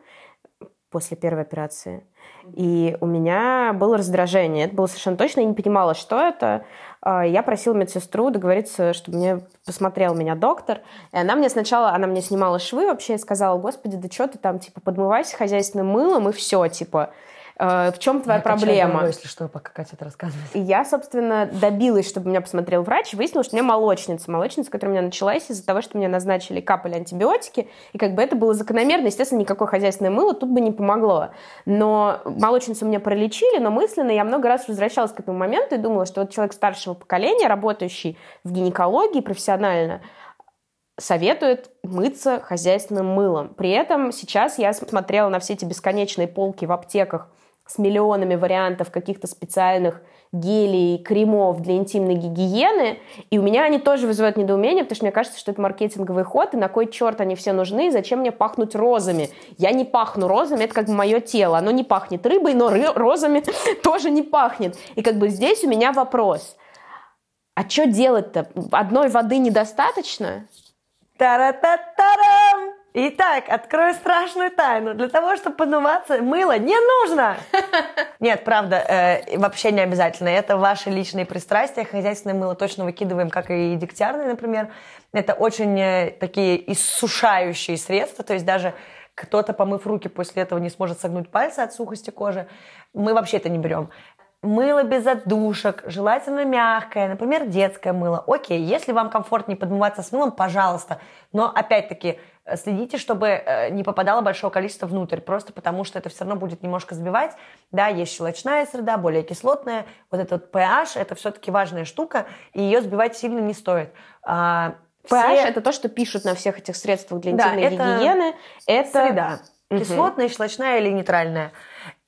после первой операции. И у меня было раздражение. Это было совершенно точно. Я не понимала, что это. А, я просила медсестру договориться, чтобы мне посмотрел меня доктор. И она мне сначала, она мне снимала швы вообще и сказала, господи, да что ты там, типа, подмывайся хозяйственным мылом и все, типа. Э, в чем твоя я проблема? Головой, если что, пока Катя это рассказывает. И я, собственно, добилась, чтобы меня посмотрел врач, и выяснилось, что у меня молочница. Молочница, которая у меня началась из-за того, что мне назначили, капали антибиотики, и как бы это было закономерно. Естественно, никакое хозяйственное мыло тут бы не помогло. Но молочницу меня пролечили, но мысленно я много раз возвращалась к этому моменту и думала, что вот человек старшего поколения, работающий в гинекологии профессионально, советует мыться хозяйственным мылом. При этом сейчас я смотрела на все эти бесконечные полки в аптеках с миллионами вариантов каких-то специальных гелей, кремов для интимной гигиены, и у меня они тоже вызывают недоумение, потому что мне кажется, что это маркетинговый ход, и на кой черт они все нужны, и зачем мне пахнуть розами? Я не пахну розами, это как бы мое тело, оно не пахнет рыбой, но розами тоже не пахнет. И как бы здесь у меня вопрос, а что делать-то? Одной воды недостаточно? Тара-та-тарам! Итак, открою страшную тайну. Для того, чтобы подмываться, мыло не нужно. Нет, правда, э, вообще не обязательно. Это ваши личные пристрастия. Хозяйственное мыло точно выкидываем, как и дегтярное, например. Это очень э, такие иссушающие средства. То есть даже кто-то, помыв руки, после этого не сможет согнуть пальцы от сухости кожи. Мы вообще это не берем мыло без отдушек, желательно мягкое, например, детское мыло. Окей, если вам комфортнее подмываться с мылом, пожалуйста. Но, опять-таки, следите, чтобы э, не попадало большое количество внутрь, просто потому что это все равно будет немножко сбивать. Да, есть щелочная среда, более кислотная. Вот этот pH – это все-таки важная штука, и ее сбивать сильно не стоит. А, pH все... – это то, что пишут на всех этих средствах для интимной да, это гигиены. Это среда. Кислотная, щелочная или нейтральная.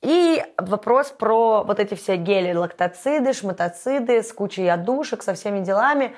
И вопрос про вот эти все гели, лактоциды, шматоциды с кучей отдушек, со всеми делами.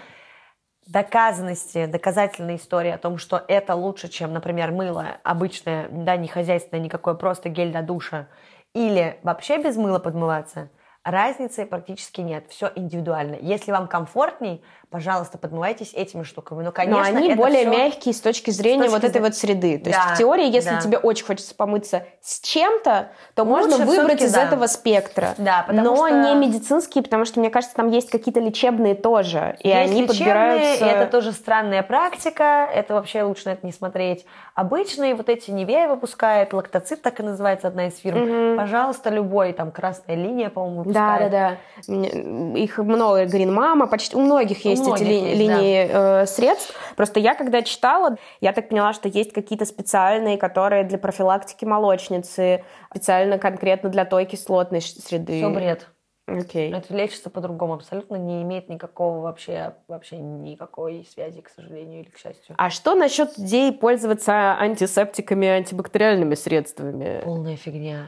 Доказанности, доказательная история о том, что это лучше, чем, например, мыло обычное, да, не хозяйственное, никакое, просто гель для душа. Или вообще без мыла подмываться – разницы практически нет. Все индивидуально. Если вам комфортней, пожалуйста, подмывайтесь этими штуками. Но, конечно, Но они более все... мягкие с точки зрения с точки вот этой вот среды. То да, есть в теории, если да. тебе очень хочется помыться с чем-то, то Лучше можно выбрать из да. этого спектра. Да, Но что... не медицинские, потому что, мне кажется, там есть какие-то лечебные тоже. И есть они подбираются... это тоже странная практика. Это вообще лучше на это не смотреть. Обычные вот эти Невея выпускает, лактоцит так и называется одна из фирм. Угу. Пожалуйста, любой, там красная линия, по-моему, выпускает. Да, да, да. Их много, Green Mama, почти у многих есть у многих эти есть, линии да. э, средств. Просто я когда читала, я так поняла, что есть какие-то специальные, которые для профилактики молочницы, специально конкретно для той кислотной среды. Все бред. Окей. Это лечится по-другому, абсолютно не имеет никакого вообще, вообще никакой связи, к сожалению или к счастью. А что насчет идеи пользоваться антисептиками, антибактериальными средствами? Полная фигня.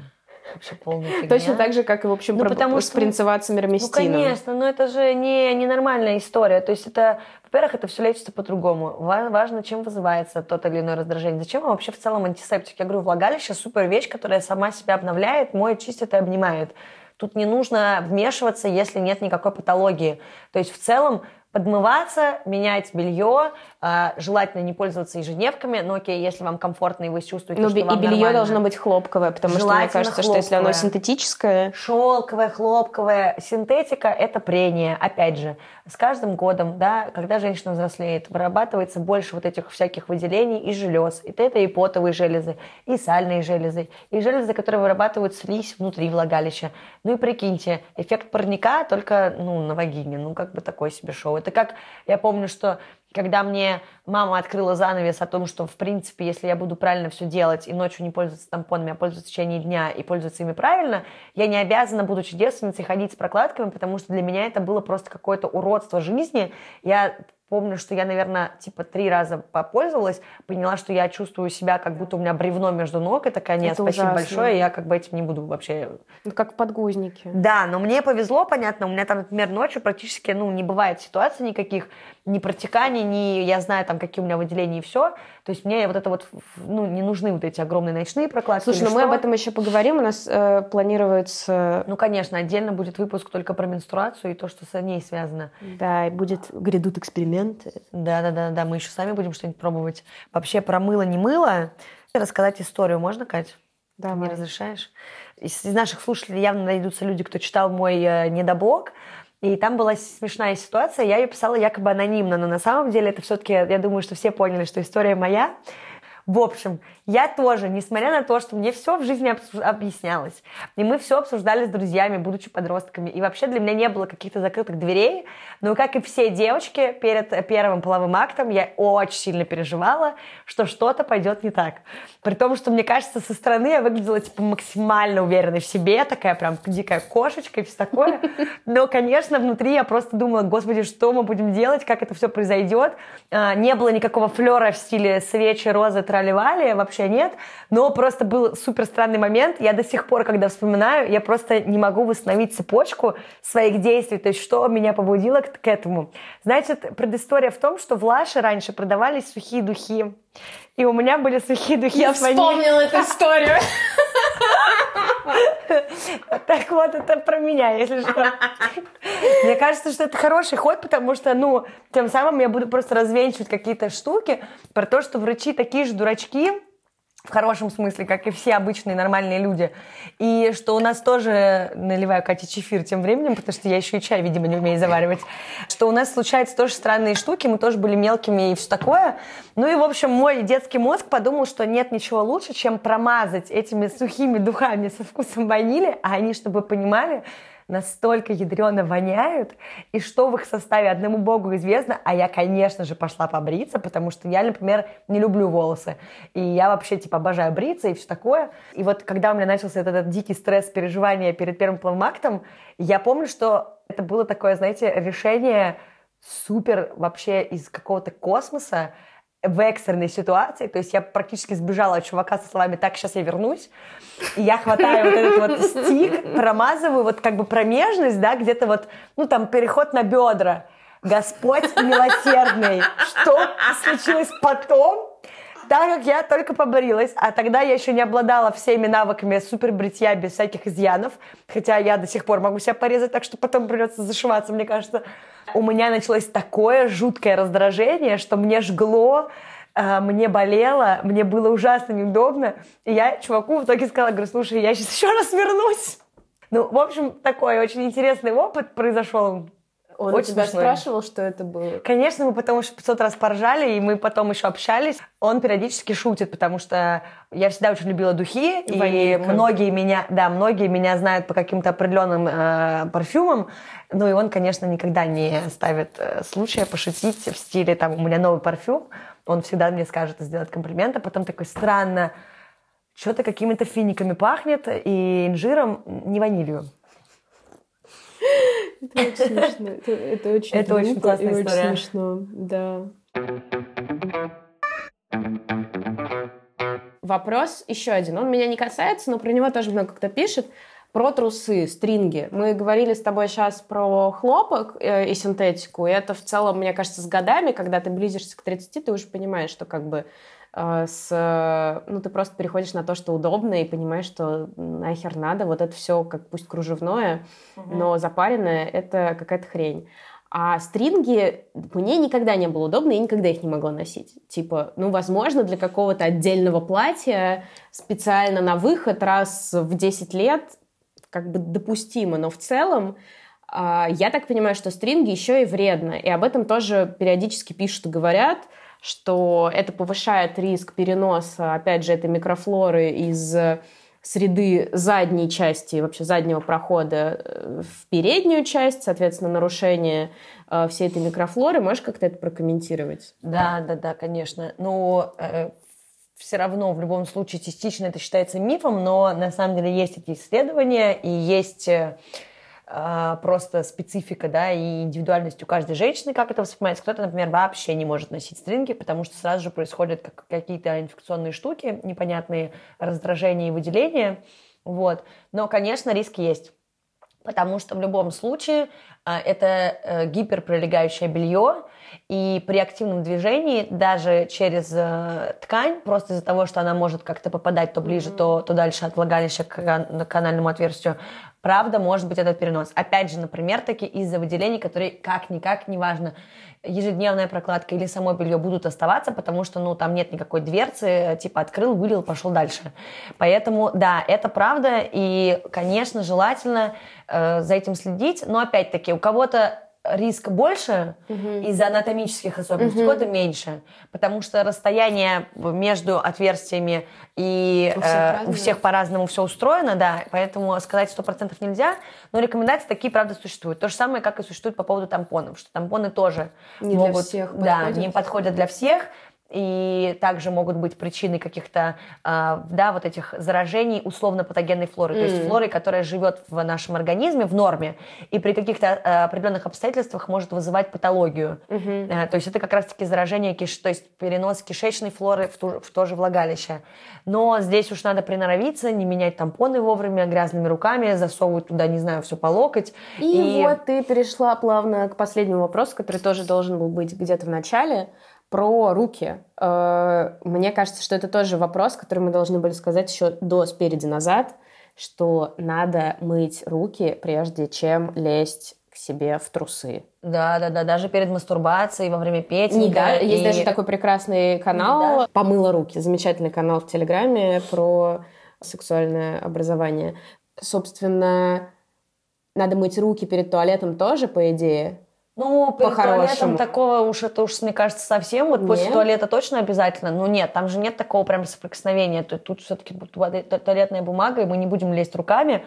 Вообще полная фигня. Точно так же, как и, в общем, ну, потому что, с принцевацимермистином. Ну, конечно, но это же не, не нормальная история. То есть это, во-первых, это все лечится по-другому. Важно, чем вызывается тот или иной раздражение. Зачем вообще в целом антисептик? Я говорю, влагалище супер вещь, которая сама себя обновляет, моет, чистит и обнимает. Тут не нужно вмешиваться, если нет никакой патологии. То есть в целом подмываться, менять белье, э, желательно не пользоваться ежедневками, но окей, если вам комфортно и вы чувствуете, но что и вам белье нормально. должно быть хлопковое, потому что мне кажется, хлопковое. что если оно синтетическое... Шелковое, хлопковое, синтетика – это прение. Опять же, с каждым годом, да, когда женщина взрослеет, вырабатывается больше вот этих всяких выделений и желез. И это и потовые железы, и сальные железы, и железы, которые вырабатывают слизь внутри влагалища. Ну и прикиньте, эффект парника только ну, на вагине. Ну, как бы такой себе шоу. Это как, я помню, что когда мне мама открыла занавес о том, что, в принципе, если я буду правильно все делать и ночью не пользоваться тампонами, а пользоваться в течение дня и пользоваться ими правильно, я не обязана, будучи девственницей, ходить с прокладками, потому что для меня это было просто какое-то уродство жизни. Я помню, что я, наверное, типа три раза попользовалась, поняла, что я чувствую себя, как будто у меня бревно между ног, и такая, нет, это спасибо ужасно. большое, я как бы этим не буду вообще... Ну, как подгузники. Да, но мне повезло, понятно, у меня там, например, ночью практически, ну, не бывает ситуаций никаких, ни протеканий, ни я знаю там, какие у меня выделения и все. То есть мне вот это вот, ну, не нужны вот эти огромные ночные прокладки. Слушай, ну мы об этом еще поговорим, у нас э, планируется... Ну, конечно, отдельно будет выпуск только про менструацию и то, что с ней связано. Да, и будет, грядут эксперименты. Да-да-да, мы еще сами будем что-нибудь пробовать. Вообще про мыло, не мыло. Рассказать историю можно, Кать? Да. Мне разрешаешь? Из, из наших слушателей явно найдутся люди, кто читал мой э, недоблог. И там была смешная ситуация, я ее писала якобы анонимно, но на самом деле это все-таки, я думаю, что все поняли, что история моя. В общем, я тоже, несмотря на то, что мне все в жизни объяснялось, и мы все обсуждали с друзьями, будучи подростками, и вообще для меня не было каких-то закрытых дверей, но как и все девочки перед первым половым актом, я очень сильно переживала, что что-то пойдет не так. При том, что, мне кажется, со стороны я выглядела типа максимально уверенной в себе, такая прям дикая кошечка и все такое. Но, конечно, внутри я просто думала, господи, что мы будем делать, как это все произойдет. А, не было никакого флера в стиле свечи, розы, тролливали, вообще нет. Но просто был супер странный момент. Я до сих пор, когда вспоминаю, я просто не могу восстановить цепочку своих действий. То есть, что меня побудило к, к этому. Значит, предыстория в том, что в Лаше раньше продавались сухие духи. И у меня были сухие духи Я вспомнила эту историю. Так вот, это про меня, если что. Мне кажется, что это хороший ход, потому что, ну, тем самым я буду просто развенчивать какие-то штуки про то, что врачи такие же дурачки, в хорошем смысле, как и все обычные нормальные люди. И что у нас тоже, наливаю Кате чефир тем временем, потому что я еще и чай, видимо, не умею заваривать, что у нас случаются тоже странные штуки, мы тоже были мелкими и все такое. Ну и, в общем, мой детский мозг подумал, что нет ничего лучше, чем промазать этими сухими духами со вкусом ванили, а они, чтобы понимали, настолько ядрено воняют, и что в их составе одному богу известно, а я, конечно же, пошла побриться, потому что я, например, не люблю волосы, и я вообще, типа, обожаю бриться и все такое. И вот когда у меня начался этот, этот дикий стресс, переживания перед первым половым актом, я помню, что это было такое, знаете, решение супер вообще из какого-то космоса, в экстренной ситуации, то есть я практически сбежала от чувака со словами «так, сейчас я вернусь», и я хватаю вот этот вот стик, промазываю вот как бы промежность, да, где-то вот, ну там переход на бедра. Господь милосердный. Что случилось потом? Так как я только побрилась, а тогда я еще не обладала всеми навыками супер бритья без всяких изъянов, хотя я до сих пор могу себя порезать, так что потом придется зашиваться, мне кажется. У меня началось такое жуткое раздражение, что мне жгло, э, мне болело, мне было ужасно неудобно. И я чуваку в итоге сказала, говорю, слушай, я сейчас еще раз вернусь. Ну, в общем, такой очень интересный опыт произошел. Он очень тебя смешной. спрашивал, что это было? Конечно, мы потом еще 500 раз поржали, и мы потом еще общались. Он периодически шутит, потому что я всегда очень любила духи, и, и многие меня, да, многие меня знают по каким-то определенным э, парфюмам. Ну и он, конечно, никогда не ставит э, случая пошутить в стиле там у меня новый парфюм. Он всегда мне скажет сделать комплимент, а потом такой странно, что-то какими-то финиками пахнет и инжиром, не ванилью. Это очень смешно. Это, это очень Это очень классная и история. очень смешно, да. Вопрос еще один. Он меня не касается, но про него тоже много кто пишет. Про трусы, стринги. Мы говорили с тобой сейчас про хлопок э, и синтетику, и это в целом, мне кажется, с годами, когда ты близишься к 30, ты уже понимаешь, что как бы с, ну, ты просто переходишь на то, что удобно, и понимаешь, что нахер надо, вот это все как пусть кружевное, угу. но запаренное, это какая-то хрень. А стринги мне никогда не было удобно, я никогда их не могла носить. Типа, ну, возможно, для какого-то отдельного платья специально на выход раз в 10 лет как бы допустимо, но в целом а, я так понимаю, что стринги еще и вредно. И об этом тоже периодически пишут и говорят, что это повышает риск переноса, опять же, этой микрофлоры из среды задней части, вообще заднего прохода э, в переднюю часть, соответственно, нарушение э, всей этой микрофлоры. Можешь как-то это прокомментировать? Да, да, да, конечно. Ну, э, все равно в любом случае частично это считается мифом, но на самом деле есть эти исследования и есть э, просто специфика, да, и индивидуальность у каждой женщины, как это воспринимается. Кто-то, например, вообще не может носить стринги, потому что сразу же происходят как, какие-то инфекционные штуки, непонятные раздражения и выделения. Вот. Но, конечно, риски есть. Потому что в любом случае а, это э, гиперпролегающее белье, и при активном движении даже через э, ткань, просто из-за того, что она может как-то попадать то ближе, mm-hmm. то, то дальше от влагалища к канальному отверстию, правда может быть этот перенос. Опять же, например, таки из-за выделений, которые как-никак, неважно, ежедневная прокладка или само белье будут оставаться, потому что, ну, там нет никакой дверцы, типа открыл, вылил, пошел дальше. Поэтому, да, это правда, и, конечно, желательно э, за этим следить, но, опять-таки, у кого-то риск больше угу. из-за анатомических особенностей, угу. кого-то меньше. Потому что расстояние между отверстиями и у всех, э, у всех по-разному все устроено, да, поэтому сказать сто процентов нельзя, но рекомендации такие, правда, существуют. То же самое, как и существует по поводу тампонов, что тампоны тоже не могут, для всех да, подходят. не подходят для всех, и также могут быть причины каких-то, э, да, вот этих заражений условно-патогенной флоры, mm. то есть флоры, которая живет в нашем организме в норме и при каких-то э, определенных обстоятельствах может вызывать патологию. Mm-hmm. То есть это как раз-таки заражение, киш... то есть перенос кишечной флоры в, ту, в то же влагалище. Но здесь уж надо приноровиться, не менять тампоны вовремя, грязными руками, засовывать туда, не знаю, все по локоть. И, и вот ты перешла плавно к последнему вопросу, который тоже должен был быть где-то в начале про руки. Э, мне кажется, что это тоже вопрос, который мы должны были сказать еще до спереди назад, что надо мыть руки, прежде чем лезть к себе в трусы. Да, да, да, даже перед мастурбацией, во время петинга. Да, и... Есть даже такой прекрасный канал да. «Помыла руки», замечательный канал в Телеграме про сексуальное образование. Собственно, надо мыть руки перед туалетом тоже, по идее, ну, перед туалетом такого уж, это уж, мне кажется, совсем. Вот нет? после туалета точно обязательно. Ну, нет, там же нет такого прям соприкосновения. Тут, тут все-таки туалетная бумага, и мы не будем лезть руками.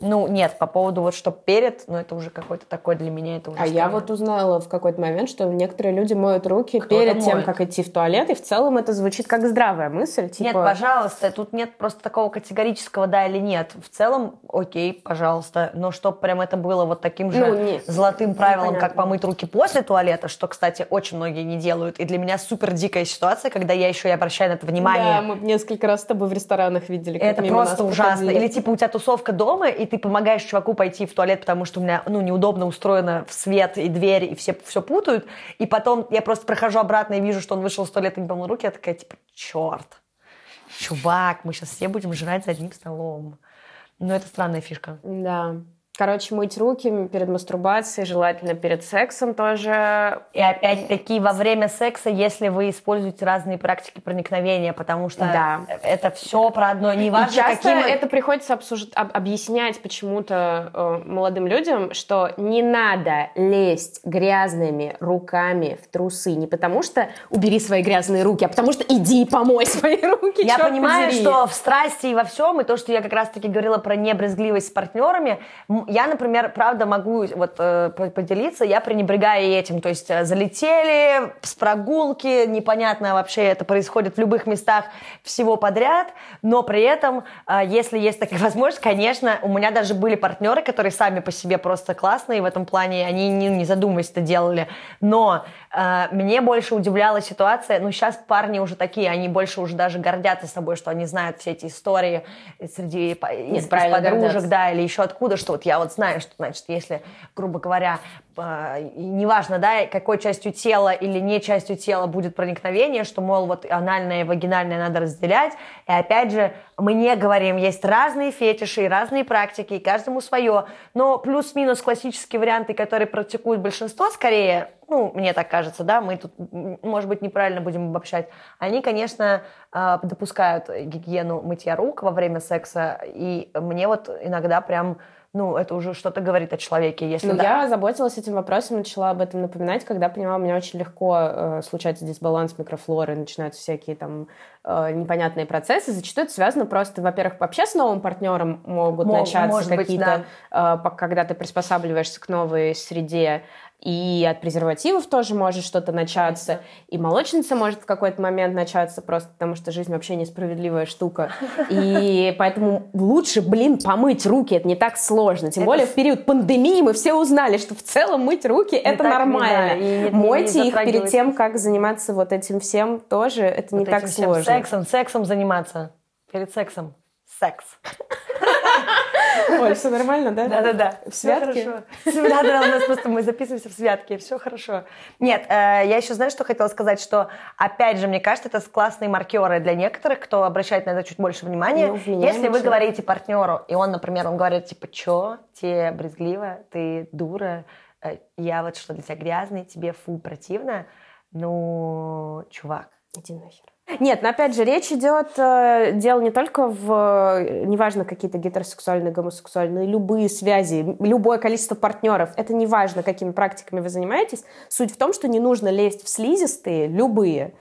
Ну, нет, по поводу вот что перед, ну, это уже какой-то такой для меня, это уже А странно. я вот узнала в какой-то момент, что некоторые люди моют руки Кто перед тем, как идти в туалет, и в целом это звучит как здравая мысль. Типа... Нет, пожалуйста, тут нет просто такого категорического да или нет. В целом, окей, пожалуйста, но чтобы прям это было вот таким же ну, золотым правилом, непонятно. как помыть руки после туалета, что, кстати, очень многие не делают, и для меня супер дикая ситуация, когда я еще и обращаю на это внимание. Да, мы несколько раз с тобой в ресторанах видели, как Это просто ужасно. Или типа у тебя тусовка дома, и ты помогаешь чуваку пойти в туалет, потому что у меня, ну, неудобно устроено в свет и дверь, и все все путают. И потом я просто прохожу обратно и вижу, что он вышел из туалета и не помыл руки. Я такая, типа, черт, чувак, мы сейчас все будем жрать за одним столом. Ну, это странная фишка. Да. Короче, мыть руки перед мастурбацией, желательно перед сексом тоже. И опять-таки во время секса, если вы используете разные практики проникновения, потому что да. это все про одно. Не важно, часто каким... это приходится обсуж... об... объяснять почему-то э, молодым людям, что не надо лезть грязными руками в трусы. Не потому что убери свои грязные руки, а потому что иди помой свои руки. Я понимаю, подери. что в страсти и во всем, и то, что я как раз-таки говорила про небрезгливость с партнерами, я, например, правда могу вот э, поделиться, я пренебрегаю этим, то есть э, залетели с прогулки, непонятно вообще это происходит в любых местах всего подряд, но при этом, э, если есть такая возможность, конечно, у меня даже были партнеры, которые сами по себе просто классные в этом плане, они не, не задумываясь это делали, но э, мне больше удивляла ситуация, ну сейчас парни уже такие, они больше уже даже гордятся собой, что они знают все эти истории среди из, из подружек, да, или еще откуда, что вот я вот знаю, что, значит, если, грубо говоря, э, неважно, да, какой частью тела или не частью тела будет проникновение, что, мол, вот анальное и вагинальное надо разделять. И опять же, мы не говорим, есть разные фетиши и разные практики, и каждому свое. Но плюс-минус классические варианты, которые практикуют большинство, скорее, ну, мне так кажется, да, мы тут, может быть, неправильно будем обобщать, они, конечно, э, допускают гигиену мытья рук во время секса, и мне вот иногда прям ну, это уже что-то говорит о человеке. Если ну, да. я заботилась этим вопросом, начала об этом напоминать, когда поняла, у меня очень легко э, случается дисбаланс микрофлоры, начинаются всякие там э, непонятные процессы. Зачастую это связано просто, во-первых, вообще с новым партнером могут Мог, начаться какие-то, да. э, когда ты приспосабливаешься к новой среде, и от презервативов тоже может что-то начаться, и молочница может в какой-то момент начаться, просто потому что жизнь вообще несправедливая штука. И поэтому лучше, блин, помыть руки, это не так сложно. Тем это... более в период пандемии мы все узнали, что в целом мыть руки не это нормально. Не, да, Мойте не их перед тем, как заниматься вот этим всем тоже, это вот не так сложно. Сексом, сексом заниматься. Перед сексом. Секс. Ой, все нормально, да? Да-да-да. В святке? Да-да, у нас просто мы записываемся в святке, все хорошо. Нет, э, я еще, знаешь, что хотела сказать, что, опять же, мне кажется, это классные маркеры для некоторых, кто обращает на это чуть больше внимания. Ну, Если вы говорите партнеру, и он, например, он говорит, типа, чё, тебе брезгливо, ты дура, э, я вот что для тебя грязный, тебе фу, противно, ну, чувак. Иди нахер. Нет, но опять же, речь идет, э, дело не только в, э, неважно, какие-то гетеросексуальные, гомосексуальные, любые связи, любое количество партнеров, это не важно, какими практиками вы занимаетесь. Суть в том, что не нужно лезть в слизистые, любые,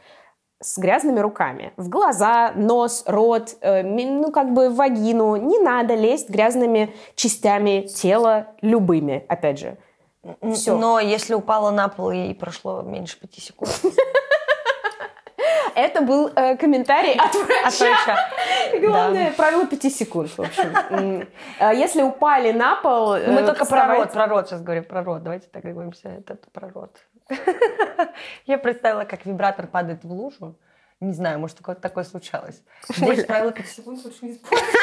с грязными руками. В глаза, нос, рот, э, ну, как бы в вагину. Не надо лезть грязными частями тела любыми, опять же. Все. Но если упала на пол и прошло меньше пяти секунд... Это был э, комментарий от врача. От врача. Главное, да. правило пяти секунд, в общем. Э, если упали на пол... Мы э, только про рот, про рот сейчас говорим, про рот. Давайте так говоримся, это про рот. Я представила, как вибратор падает в лужу. Не знаю, может, такое случалось. Здесь правило пяти секунд лучше не использовать.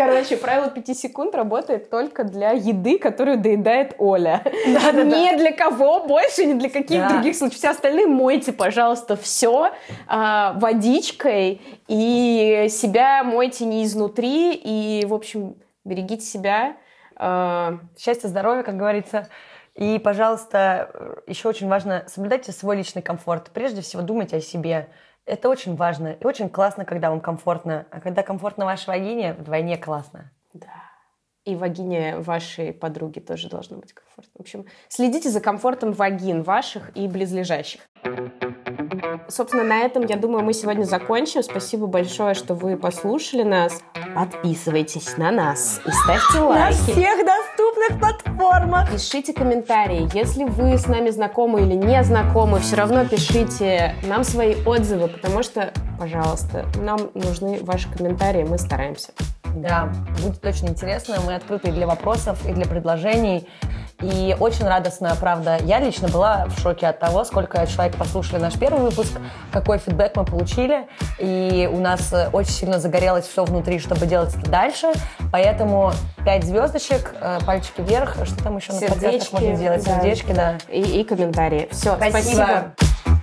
Короче, правило 5 секунд работает только для еды, которую доедает Оля. Да, да, не да. для кого больше, не для каких да. других случаев. Все остальные мойте, пожалуйста, все а, водичкой и себя мойте не изнутри. И, в общем, берегите себя. А... Счастья, здоровья, как говорится. И, пожалуйста, еще очень важно, соблюдайте свой личный комфорт. Прежде всего, думайте о себе. Это очень важно и очень классно, когда вам комфортно. А когда комфортно вашей вагине, вдвойне классно. Да. И вагине вашей подруги тоже должно быть комфортно. В общем, следите за комфортом вагин ваших и близлежащих. Собственно, на этом, я думаю, мы сегодня закончим. Спасибо большое, что вы послушали нас. Подписывайтесь на нас и ставьте лайки. На всех доступных платформах. Пишите комментарии. Если вы с нами знакомы или не знакомы, все равно пишите нам свои отзывы, потому что, пожалуйста, нам нужны ваши комментарии, мы стараемся. Да, будет очень интересно. Мы открыты для вопросов, и для предложений. И очень радостно, правда. Я лично была в шоке от того, сколько человек послушали наш первый выпуск, какой фидбэк мы получили. И у нас э, очень сильно загорелось все внутри, чтобы делать это дальше. Поэтому 5 звездочек, э, пальчики вверх. Что там еще Сердечки, на подкастах можно делать? Да. Сердечки, да. И, и комментарии. Все, спасибо. спасибо.